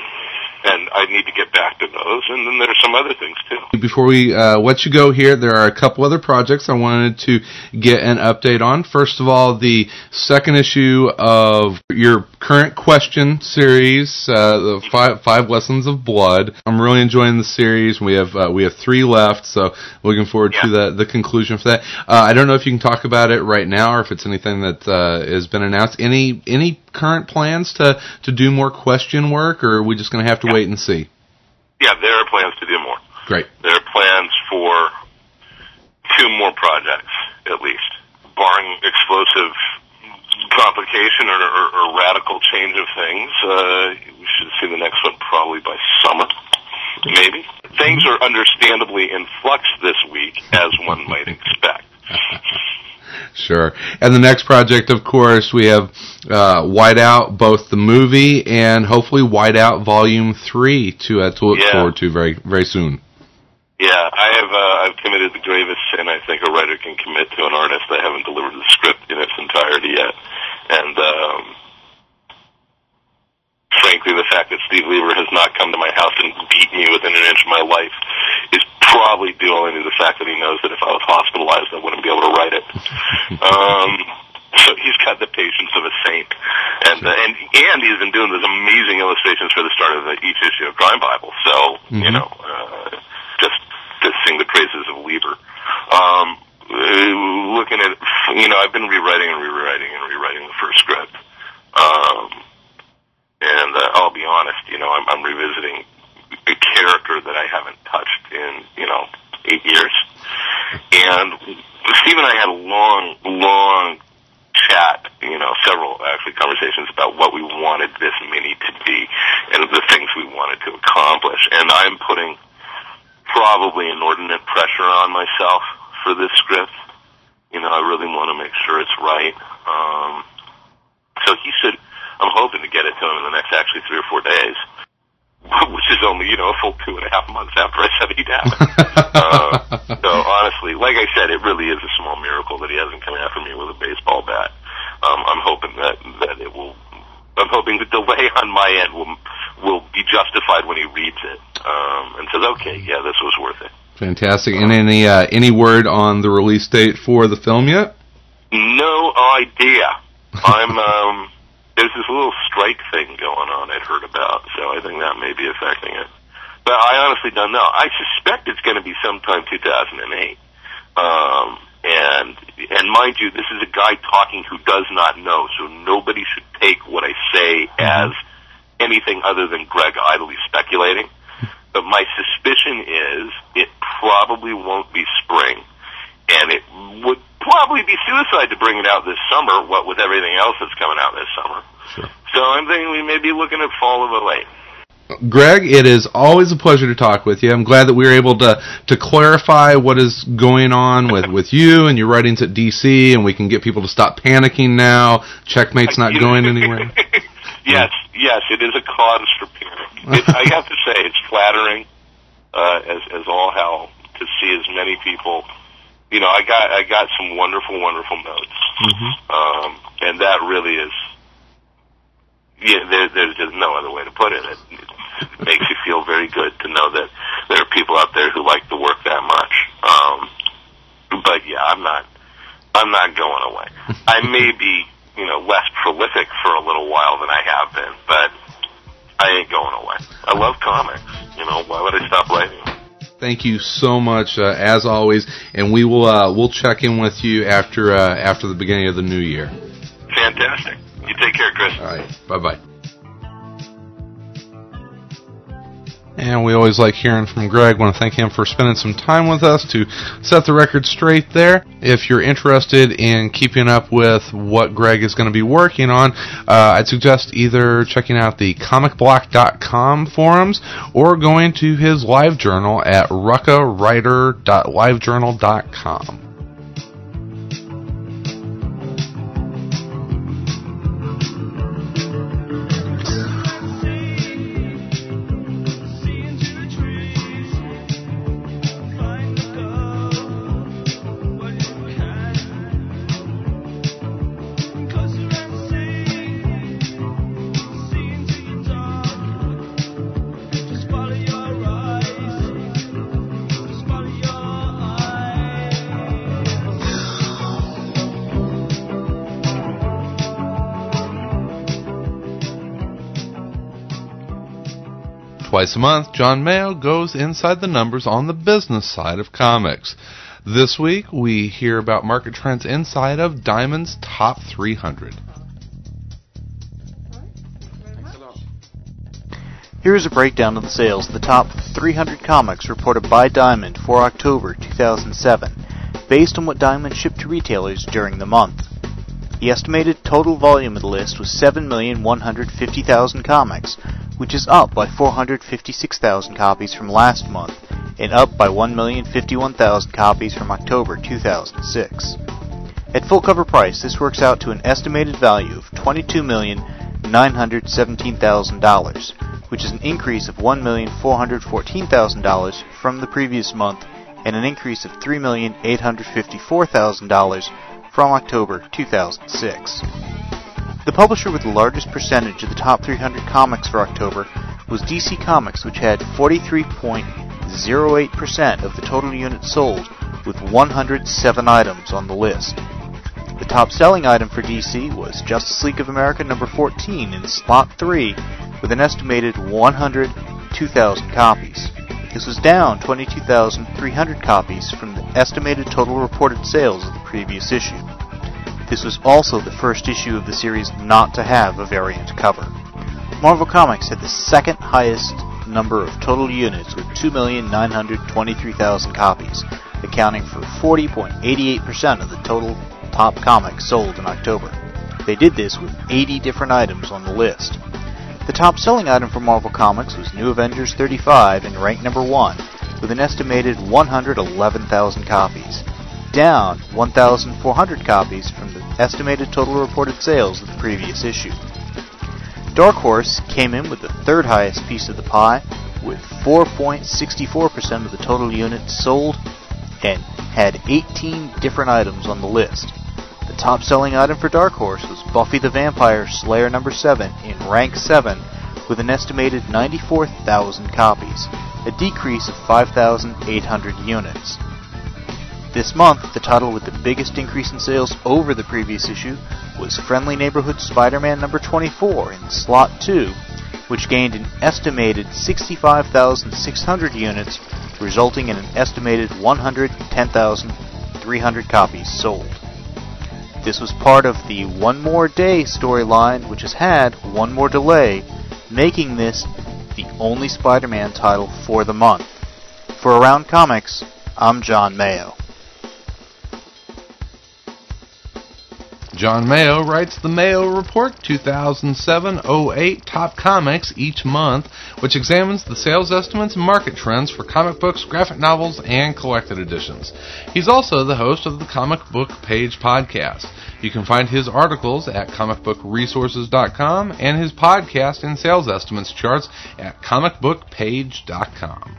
and I need to get back to those. And then there's some other things too. Before we uh, let you go here, there are a couple other projects I wanted to get an update on. First of all, the second issue of your current question series, uh, the five, five lessons of blood. I'm really enjoying the series. We have uh, we have three left, so looking forward yeah. to the the conclusion for that. Uh, I don't know if you can talk about it right now, or if it's anything that uh, has been announced. Any any current plans to to do more question work, or are we just going to have to yeah. wait and see? Yeah, there are plans to do more. Great. There are plans for two more projects, at least, barring explosive complication or, or, or radical change of things. Uh, we should see the next one probably by summer, maybe. Things are understandably in flux this week, as one might expect. Sure. And the next project, of course, we have uh, Whiteout, both the movie and hopefully Whiteout Volume Three to uh, to look yeah. forward to very very soon. Yeah, I have uh, I've committed the gravest sin I think a writer can commit to an artist. I haven't delivered the script in its entirety yet, and um, frankly, the fact that Steve Lieber has not come to my house and beat me within an inch of my life is probably due only to the fact that he knows that if I was hospitalized, I wouldn't be able to write it. um, so he's got the patience of a saint, and uh, and and he's been doing those amazing illustrations for the start of the, each issue of Crime Bible. So mm-hmm. you know, uh, just to sing the praises of Lieber. Um, uh, looking at, you know, I've been rewriting and rewriting and rewriting the first script. Um, and uh, I'll be honest, you know, I'm, I'm revisiting a character that I haven't touched in, you know, eight years. And Steve and I had a long, long chat, you know, several actually conversations about what we wanted this mini to be and the things we wanted to accomplish. And I'm putting probably inordinate pressure on myself for this script. You know, I really want to make sure it's right. Um, so he should, I'm hoping to get it to him in the next actually three or four days. which is only you know a full two and a half months after I said he'd happen. uh, so honestly, like I said, it really is a small miracle that he hasn't come after me with a baseball bat. Um, I'm hoping that that it will. I'm hoping the delay on my end will will be justified when he reads it um, and says, "Okay, yeah, this was worth it." Fantastic. And any uh, any word on the release date for the film yet? No idea. I'm. Um, there's this little strike thing going on I'd heard about, so I think that may be affecting it. But I honestly don't know. I suspect it's going to be sometime 2008. Um, and and mind you, this is a guy talking who does not know, so nobody should take what I say as anything other than Greg idly speculating. But my suspicion is it probably won't be spring, and it would probably be suicide to bring it out this summer, what with everything else that's coming out this summer. Sure. So I'm thinking we may be looking at fall of 08. Greg, it is always a pleasure to talk with you. I'm glad that we were able to to clarify what is going on with, with you and your writings at DC, and we can get people to stop panicking now. Checkmate's not going anywhere. yes, yes, it is a cause for panic. It, I have to say, it's flattering uh, as as all hell to see as many people you know, I got I got some wonderful, wonderful notes, mm-hmm. um, and that really is, yeah. There, there's just no other way to put it. it. It makes you feel very good to know that there are people out there who like the work that much. Um, but yeah, I'm not. I'm not going away. I may be, you know, less prolific for a little while than I have been, but I ain't going away. I love comics. You know, why would I stop writing? Thank you so much, uh, as always, and we will uh, we'll check in with you after uh, after the beginning of the new year. Fantastic. You take care, Chris. All right. Bye bye. And we always like hearing from Greg. Want to thank him for spending some time with us to set the record straight there. If you're interested in keeping up with what Greg is going to be working on, uh, I'd suggest either checking out the comicbloc.com forums or going to his live journal at ruckawriter.livejournal.com. Twice a month, John Mayo goes inside the numbers on the business side of comics. This week, we hear about market trends inside of Diamond's Top 300. Here is a breakdown of the sales of the top 300 comics reported by Diamond for October 2007, based on what Diamond shipped to retailers during the month. The estimated total volume of the list was 7,150,000 comics, which is up by 456,000 copies from last month and up by 1,051,000 copies from October 2006. At full cover price, this works out to an estimated value of $22,917,000, which is an increase of $1,414,000 from the previous month and an increase of $3,854,000 from October 2006. The publisher with the largest percentage of the top 300 comics for October was DC Comics, which had 43.08% of the total units sold, with 107 items on the list. The top selling item for DC was Justice League of America number 14 in slot 3, with an estimated 102,000 copies. This was down 22,300 copies from the estimated total reported sales of the previous issue. This was also the first issue of the series not to have a variant cover. Marvel Comics had the second highest number of total units with 2,923,000 copies, accounting for 40.88% of the total top comics sold in October. They did this with 80 different items on the list. The top selling item for Marvel Comics was New Avengers 35 in rank number 1, with an estimated 111,000 copies, down 1,400 copies from the estimated total reported sales of the previous issue. Dark Horse came in with the third highest piece of the pie, with 4.64% of the total units sold and had 18 different items on the list. Top selling item for Dark Horse was Buffy the Vampire Slayer number 7 in rank 7 with an estimated 94,000 copies, a decrease of 5,800 units. This month, the title with the biggest increase in sales over the previous issue was Friendly Neighborhood Spider-Man number 24 in slot 2, which gained an estimated 65,600 units, resulting in an estimated 110,300 copies sold. This was part of the One More Day storyline, which has had one more delay, making this the only Spider-Man title for the month. For Around Comics, I'm John Mayo. John Mayo writes the Mayo Report 2007-08 Top Comics each month, which examines the sales estimates and market trends for comic books, graphic novels, and collected editions. He's also the host of the Comic Book Page podcast. You can find his articles at comicbookresources.com and his podcast and sales estimates charts at comicbookpage.com.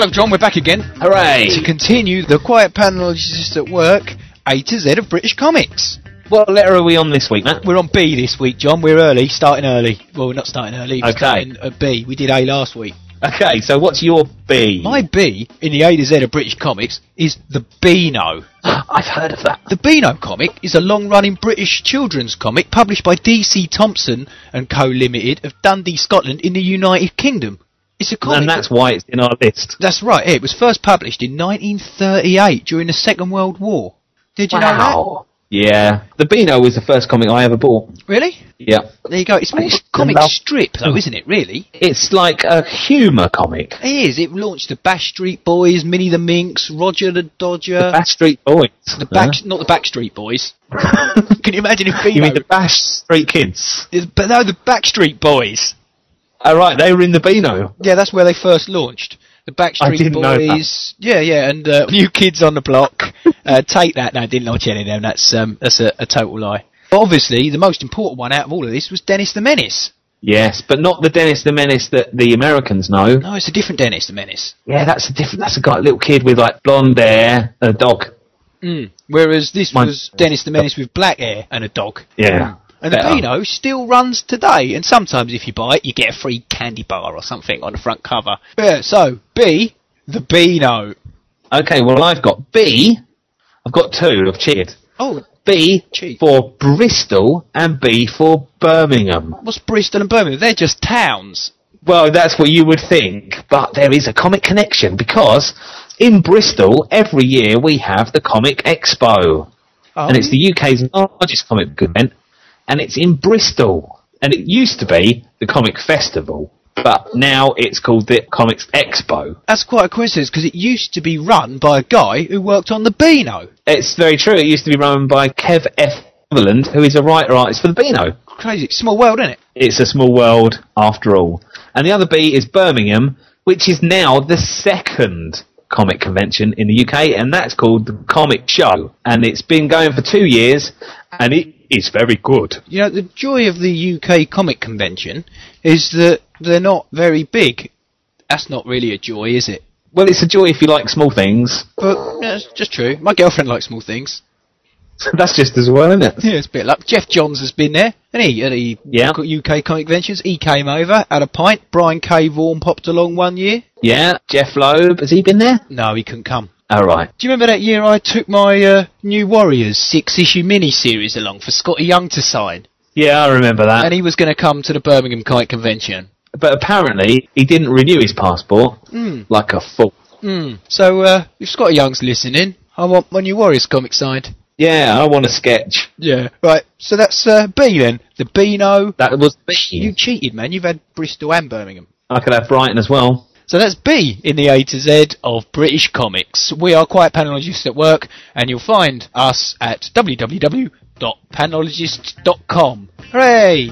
Hello, John. We're back again. Hooray! To continue the quiet panel is just at work. A to Z of British comics. What letter are we on this week, Matt? We're on B this week, John. We're early, starting early. Well, we're not starting early. We're Okay. starting at B. We did A last week. Okay, so what's your B? My B in the A to Z of British comics is the Beano. I've heard of that. The Beano comic is a long-running British children's comic published by DC Thomson and Co. Limited of Dundee, Scotland, in the United Kingdom. It's a comic. And that's why it's in our list. That's right. It was first published in 1938 during the Second World War. Did you know that? Yeah. The Beano was the first comic I ever bought. Really? Yeah. There you go. It's more It's a comic love- strip, though, isn't it? Really? It's like a humour comic. It is. It launched the Bash Street Boys, Minnie the Minx, Roger the Dodger, The Bash Street Boys. the back, not the Backstreet Boys. Can you imagine if Beano? You mean the Bash Street Kids? But no, the Backstreet Boys. Oh, right, they were in the Beano. Yeah, that's where they first launched. The Backstreet didn't know that. Boys. Yeah, yeah, and uh, New Kids on the Block. uh, take that. No, I didn't launch any of them. That's um, that's a, a total lie. But obviously, the most important one out of all of this was Dennis the Menace. Yes, but not the Dennis the Menace that the Americans know. No, it's a different Dennis the Menace. Yeah, that's a different. That's a guy, little kid with like blonde hair and a dog. Mm. Whereas this Mine- was Dennis the Menace with black hair and a dog. Yeah. And the Better. Beano still runs today, and sometimes if you buy it, you get a free candy bar or something on the front cover. Yeah, so, B, the Beano. Okay, well I've got B. I've got two. I've cheated. Oh, B Cheat. for Bristol and B for Birmingham. what's Bristol and Birmingham? They're just towns. Well, that's what you would think, but there is a comic connection because in Bristol every year we have the Comic Expo, Oh, and it's the UK's largest comic book event, and it's in Bristol. And it used to be the Comic Festival, but now it's called the Comics Expo. that's quite a coincidence because it used to be run by a guy who worked on the Beano. It's very true. It used to be run by Kev F. Sutherland, who is a writer artist for the Beano. Crazy, small world, isn't it? It's a small world after all. And the other B is Birmingham, which is now the second comic convention in the UK, and that's called the Comic Show. And it's been going for two years, and it is very good. You know, the joy of the UK Comic Convention is that they're not very big. That's not really a joy, is it? Well, it's a joy if you like small things. But yeah, it's just true. My girlfriend likes small things. that's just as well, isn't it? Yeah, it's a bit like Geoff Johns has been there, and he at the Yeah. UK Comic Conventions. He came over, had a pint. Brian K. Vaughan popped along one year. Yeah, Jeph Loeb, has he been there? No, he couldn't come. All right. Do you remember that year I took my uh, New Warriors six issue mini series along for Skottie Young to sign, Yeah, I remember that. and he was going to come to the Birmingham Comic Convention. but apparently, he didn't renew his passport Hmm. like a fool. Mm. So uh, if Skottie Young's listening, I want my New Warriors comic signed. Yeah, I want a sketch. Yeah. Right. So that's uh, B then. The Beano. That was B. You cheated, man. You've had Bristol and Birmingham. I could have Brighton as well. So that's B in the A to Z of British comics. We are quite panelologists at work, and you'll find us at www.panelologists.com. Hooray!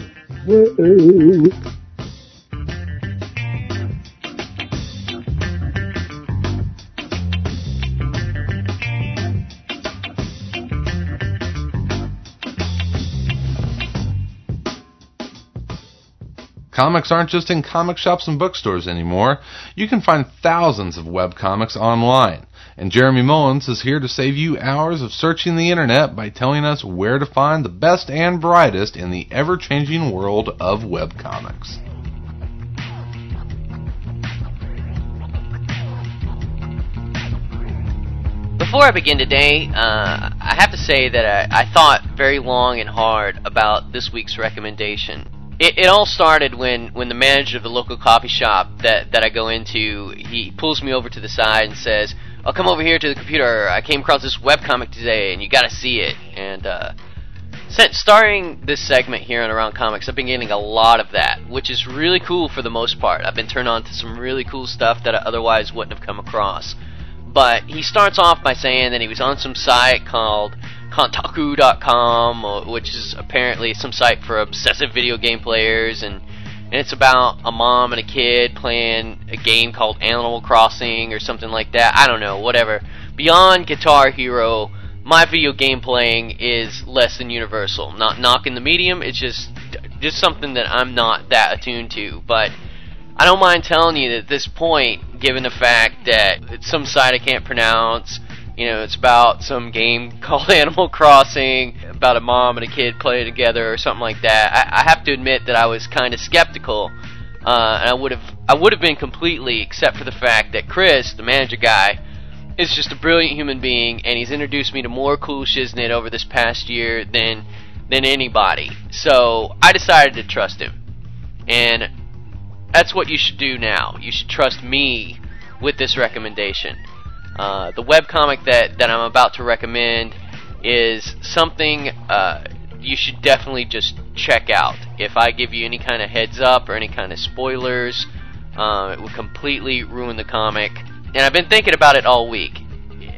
Comics aren't just in comic shops and bookstores anymore. You can find thousands of webcomics online. And Jeremy Mullins is here to save you hours of searching the internet by telling us where to find the best and brightest in the ever changing world of webcomics. Before I begin today, uh, I have to say that I, I thought very long and hard about this week's recommendation. It, it all started when, when the manager of the local coffee shop that, that I go into, he pulls me over to the side and says, "I'll come over here to the computer. I came across this webcomic today, and you got to see it." And uh, since starting this segment here on Around Comics, I've been getting a lot of that, which is really cool for the most part. I've been turned on to some really cool stuff that I otherwise wouldn't have come across. But he starts off by saying that he was on some site called Kotaku.com, which is apparently some site for obsessive video game players, and, and it's about a mom and a kid playing a game called Animal Crossing or something like that. I don't know, whatever. Beyond Guitar Hero, my video game playing is less than universal. Not knocking the medium, it's just just something that I'm not that attuned to. But I don't mind telling you that at this point, given the fact that it's some site I can't pronounce, you know, it's about some game called Animal Crossing, about a mom and a kid playing together or something like that. I, I have to admit that I was kind of skeptical, uh, and I would have I would have been completely, except for the fact that Chris, the manager guy, is just a brilliant human being, and he's introduced me to more cool shiznit over this past year than than anybody. So I decided to trust him, and that's what you should do now. You should trust me with this recommendation. Uh, the webcomic that, that I'm about to recommend is something uh, you should definitely just check out. If I give you any kind of heads up or any kind of spoilers, uh, it would completely ruin the comic. And I've been thinking about it all week.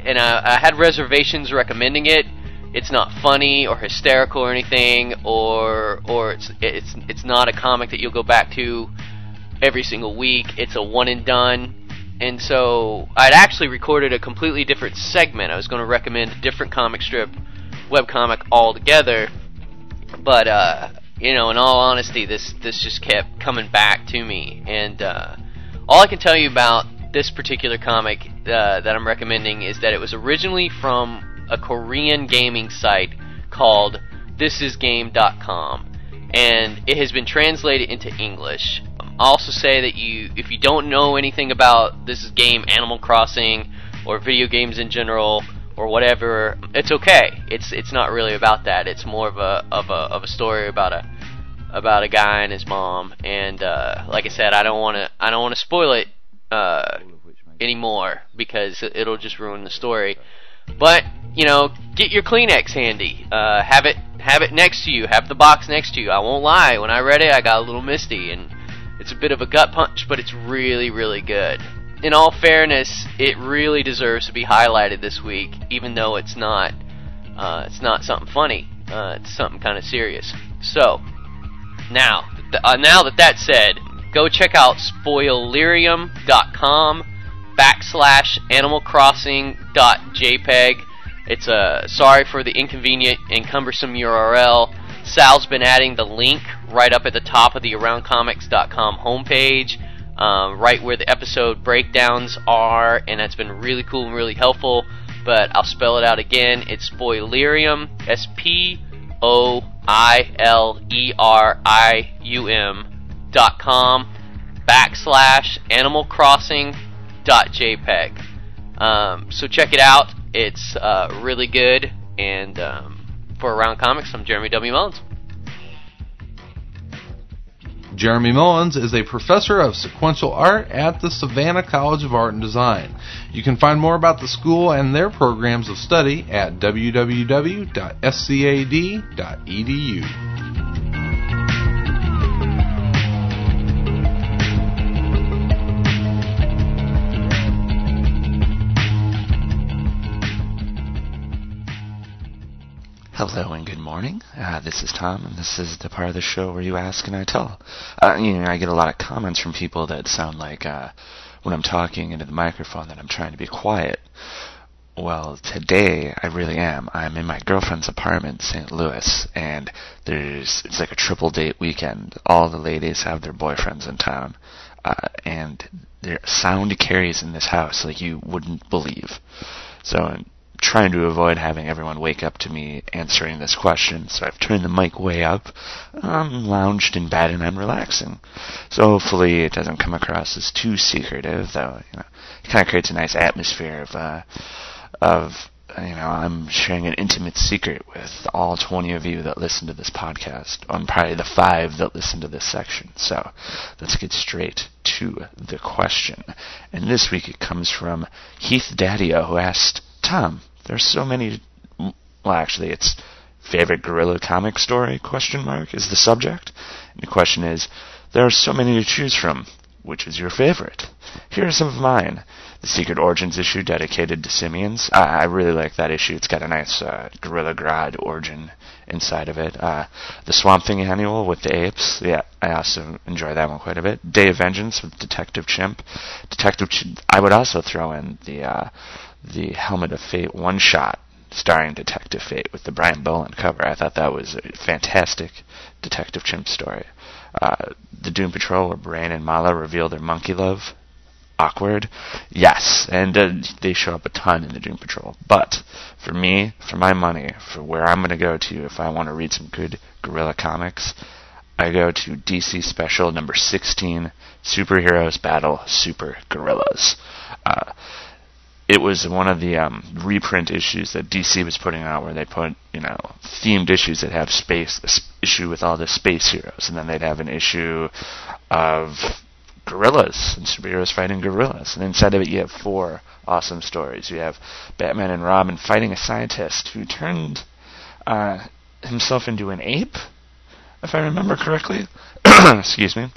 And I, I had reservations recommending it. It's not funny or hysterical or anything, or or it's it's it's not a comic that you'll go back to every single week. It's a one and done. And so I'd actually recorded a completely different segment. I was going to recommend a different comic strip webcomic altogether. But uh, you know, in all honesty, this this just kept coming back to me. And uh, all I can tell you about this particular comic uh, that I'm recommending is that it was originally from a Korean gaming site called thisisgame.com, and it has been translated into English. I'll also say that you, if you don't know anything about this game, Animal Crossing, or video games in general, or whatever, it's okay. It's it's not really about that. It's more of a of a of a story about a about a guy and his mom. And uh, like I said, I don't want to I don't want to spoil it uh, anymore because it'll just ruin the story. But you know, get your Kleenex handy. Uh, have it have it next to you. Have the box next to you. I won't lie. When I read it, I got a little misty, and it's a bit of a gut punch, but it's really really good. In all fairness, it really deserves to be highlighted this week, even though it's not uh, it's not something funny. Uh, it's something kind of serious. So, now, th- uh, now that that's said, go check out spoilerium.com backslash animalcrossing.jpg. It's a uh, sorry for the inconvenient and cumbersome URL. Sal's been adding the link right up at the top of the AroundComics.com homepage, um, right where the episode breakdowns are, and that's been really cool and really helpful. But I'll spell it out again. It's Spoilerium, S P O I L E R I U M dot com backslash Animal Crossing dot JPEG. Um, so check it out. It's uh, really good. And um, for Around Comics, I'm Jeremy W. Mullins. Jeremy Mullins is a professor of sequential art at the Savannah College of Art and Design. You can find more about the school and their programs of study at www.scad.edu. Hello morning. Uh, this is Tom, and this is the part of the show where you ask and I tell. Uh, you know, I get a lot of comments from people that sound like uh, when I'm talking into the microphone that I'm trying to be quiet. Well, today I really am. I'm in my girlfriend's apartment in St. Louis, and there's it's like a triple date weekend. All the ladies have their boyfriends in town, uh, and their sound carries in this house like you wouldn't believe. So trying to avoid having everyone wake up to me answering this question, so I've turned the mic way up. I'm lounged in bed and I'm relaxing. So hopefully it doesn't come across as too secretive, though. You know, it kind of creates a nice atmosphere of, uh, of you know, I'm sharing an intimate secret with all 20 of you that listen to this podcast, and probably the five that listen to this section. So let's get straight to the question. And this week it comes from Heath Daddio, who asked, Tom, there's so many. Well, actually, it's favorite Gorilla comic story? Question mark is the subject. And the question is, there are so many to choose from. Which is your favorite? Here are some of mine. The Secret Origins issue dedicated to simians. I, really like that issue. It's got a nice uh, Gorilla Grodd origin inside of it. Uh, the Swamp Thing annual with the apes. Yeah, I also enjoy that one quite a bit. Day of Vengeance with Detective Chimp. Detective. Ch- I would also throw in the uh, the Helmet of Fate one shot starring Detective Fate with the Brian Bolland cover. I thought that was a fantastic Detective Chimp story. Uh, the Doom Patrol, where Brain and Mallah reveal their monkey love. Awkward, yes, and uh, they show up a ton in the Doom Patrol. But for me, for my money, for where I'm going to go to if I want to read some good Gorilla comics, I go to DC Special number 16, Superheroes Battle Super Gorillas. Uh, it was one of the um, reprint issues that DC was putting out, where they put you know themed issues that have space issue with all the space heroes, and then they'd have an issue of gorillas and superheroes fighting gorillas, and inside of it you have four awesome stories. You have Batman and Robin fighting a scientist who turned uh, himself into an ape, if I remember correctly. Excuse me.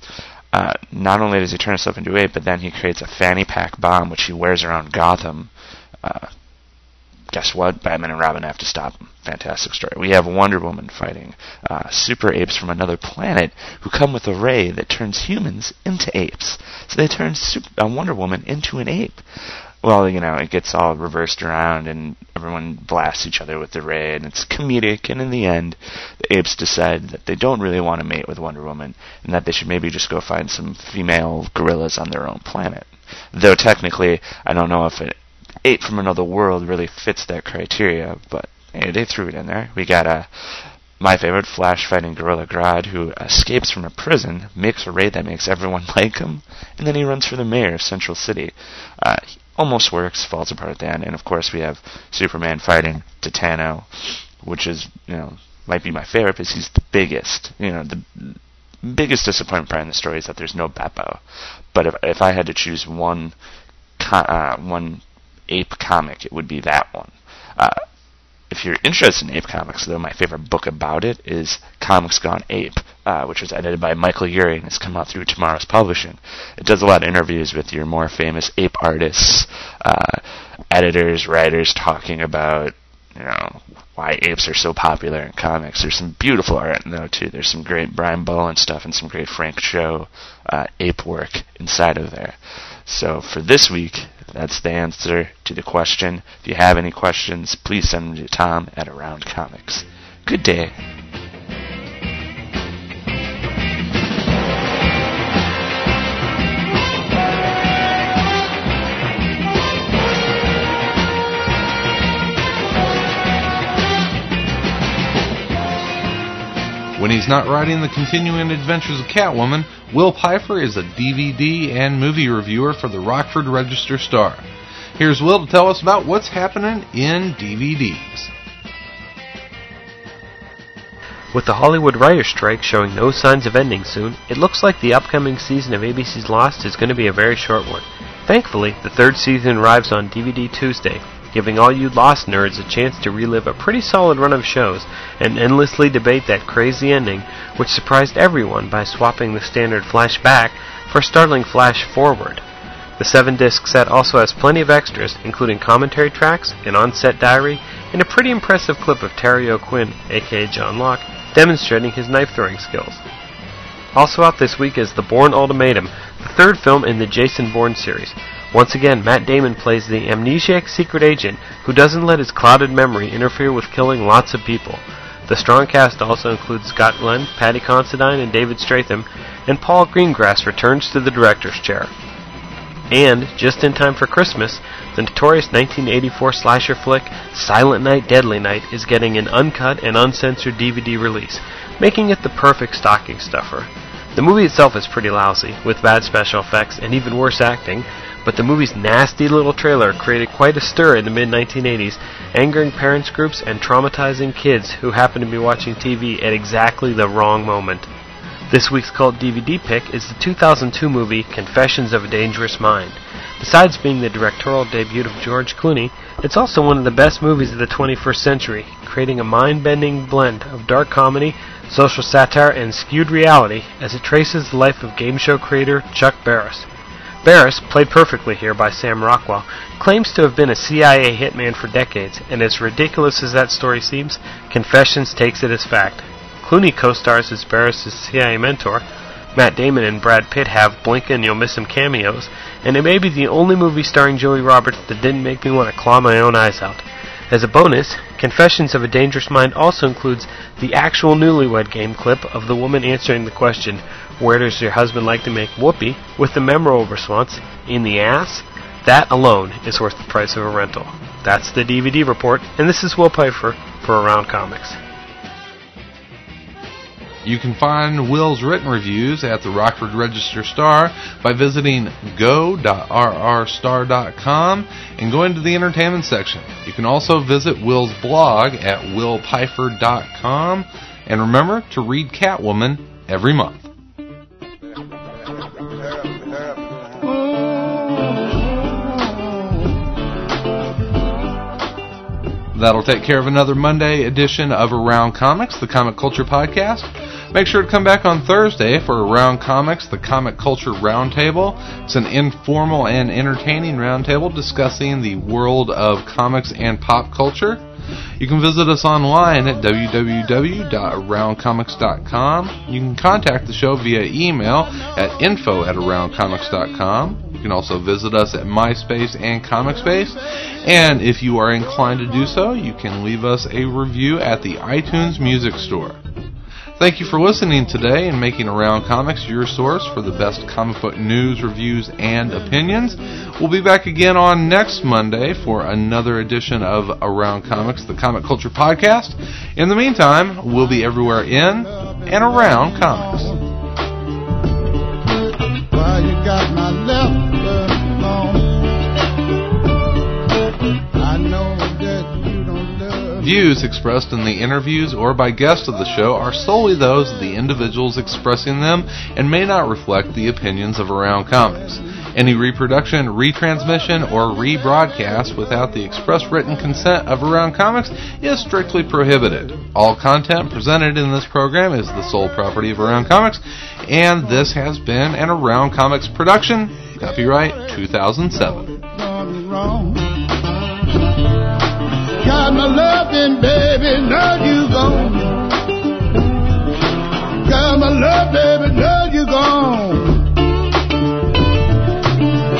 Uh, not only does he turn himself into a ape, but then he creates a fanny pack bomb which he wears around Gotham. Uh, guess what? Batman and Robin have to stop him. Fantastic story. We have Wonder Woman fighting uh, super apes from another planet who come with a ray that turns humans into apes. So they turn super, uh, Wonder Woman into an ape well, you know, it gets all reversed around and everyone blasts each other with the ray and it's comedic and in the end the apes decide that they don't really want to mate with Wonder Woman and that they should maybe just go find some female gorillas on their own planet. Though technically I don't know if an ape from another world really fits that criteria, but hey, they threw it in there. We got a my favorite, Flash fighting Gorilla Grodd, who escapes from a prison, makes a raid that makes everyone like him, and then he runs for the mayor of Central City. Uh, almost works, falls apart at the end, and of course we have Superman fighting Titano, which is, you know, might be my favorite because he's the biggest. You know, the biggest disappointment part in the story is that there's no Beppo. But if if I had to choose one, uh, one ape comic, it would be that one. Uh, if you're interested in ape comics, though, my favorite book about it is Comics Gone Ape, uh, which was edited by Michael Eury and has come out through TwoMorrows Publishing. It does a lot of interviews with your more famous ape artists, uh, editors, writers, talking about you know why apes are so popular in comics. There's some beautiful art in there too. There's some great Brian Bolland stuff and some great Frank Cho uh, ape work inside of there. So for this week, that's the answer to the question. If you have any questions, please send them to Tom at Around Comics. Good day. When he's not writing the continuing adventures of Catwoman, Will Pfeiffer is a DVD and movie reviewer for the Rockford Register Star. Here's Will to tell us about what's happening in DVDs. With the Hollywood writer's strike showing no signs of ending soon, it looks like the upcoming season of ABC's Lost is going to be a very short one. Thankfully, the third season arrives on DVD Tuesday, giving all you Lost nerds a chance to relive a pretty solid run of shows and endlessly debate that crazy ending, which surprised everyone by swapping the standard flashback for startling Flash forward. The 7 disc set also has plenty of extras, including commentary tracks, an on set diary, and a pretty impressive clip of Terry O'Quinn, aka John Locke, demonstrating his knife throwing skills. Also out this week is The Bourne Ultimatum, the third film in the Jason Bourne series, once again, Matt Damon plays the amnesiac secret agent who doesn't let his clouded memory interfere with killing lots of people. The strong cast also includes Scott Glenn, Paddy Considine, and David Strathairn, and Paul Greengrass returns to the director's chair. And, just in time for Christmas, the notorious 1984 slasher flick Silent Night Deadly Night is getting an uncut and uncensored DVD release, making it the perfect stocking stuffer. The movie itself is pretty lousy, with bad special effects and even worse acting, but the movie's nasty little trailer created quite a stir in the mid 1980s, angering parents groups and traumatizing kids who happened to be watching TV at exactly the wrong moment. This week's cult DVD pick is the 2002 movie Confessions of a Dangerous Mind. Besides being the directorial debut of George Clooney, it's also one of the best movies of the 21st century, creating a mind-bending blend of dark comedy, social satire, and skewed reality as it traces the life of game show creator Chuck Barris. Barris, played perfectly here by Sam Rockwell, claims to have been a CIA hitman for decades, and as ridiculous as that story seems, Confessions takes it as fact. Clooney co-stars as Barris' CIA mentor. Matt Damon and Brad Pitt have blink and you'll miss him cameos, and it may be the only movie starring Julia Roberts that didn't make me want to claw my own eyes out. As a bonus, Confessions of a Dangerous Mind also includes the actual newlywed game clip of the woman answering the question, Where does your husband like to make whoopee? with the memorable response, In the ass? That alone is worth the price of a rental. That's the DVD report, and this is Will Pfeiffer for Around Comics. You can find Will's written reviews at the Rockford Register Star by visiting go.rrstar.com and going to the entertainment section. You can also visit Will's blog at willpfeiffer.com and remember to read Catwoman every month. That'll take care of another Monday edition of Around Comics, the comic culture podcast. Make sure to come back on Thursday for Around Comics, the comic culture roundtable. It's an informal and entertaining roundtable discussing the world of comics and pop culture. You can visit us online at www.aroundcomics.com. You can contact the show via email at info at aroundcomics.com. You can also visit us at MySpace and ComicSpace. And if you are inclined to do so, you can leave us a review at the iTunes Music Store. Thank you for listening today and making Around Comics your source for the best comic book news, reviews, and opinions. We'll be back again on next Monday for another edition of Around Comics, the Comic Culture Podcast. In the meantime, we'll be everywhere in and around comics. Views expressed in the interviews or by guests of the show are solely those of the individuals expressing them and may not reflect the opinions of Around Comics. Any reproduction, retransmission, or rebroadcast without the express written consent of Around Comics is strictly prohibited. All content presented in this program is the sole property of Around Comics, and this has been an Around Comics production. Copyright 2007 got my loving, baby, now you gone. Got my love, baby, now you gone.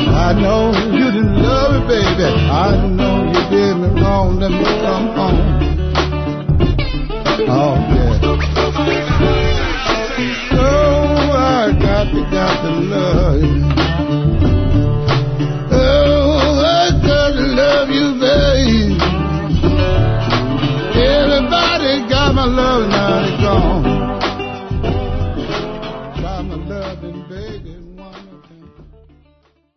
I know you didn't love me, baby. I know you did me wrong. Let me come home. Oh, yeah. Oh, I got to, got to love you.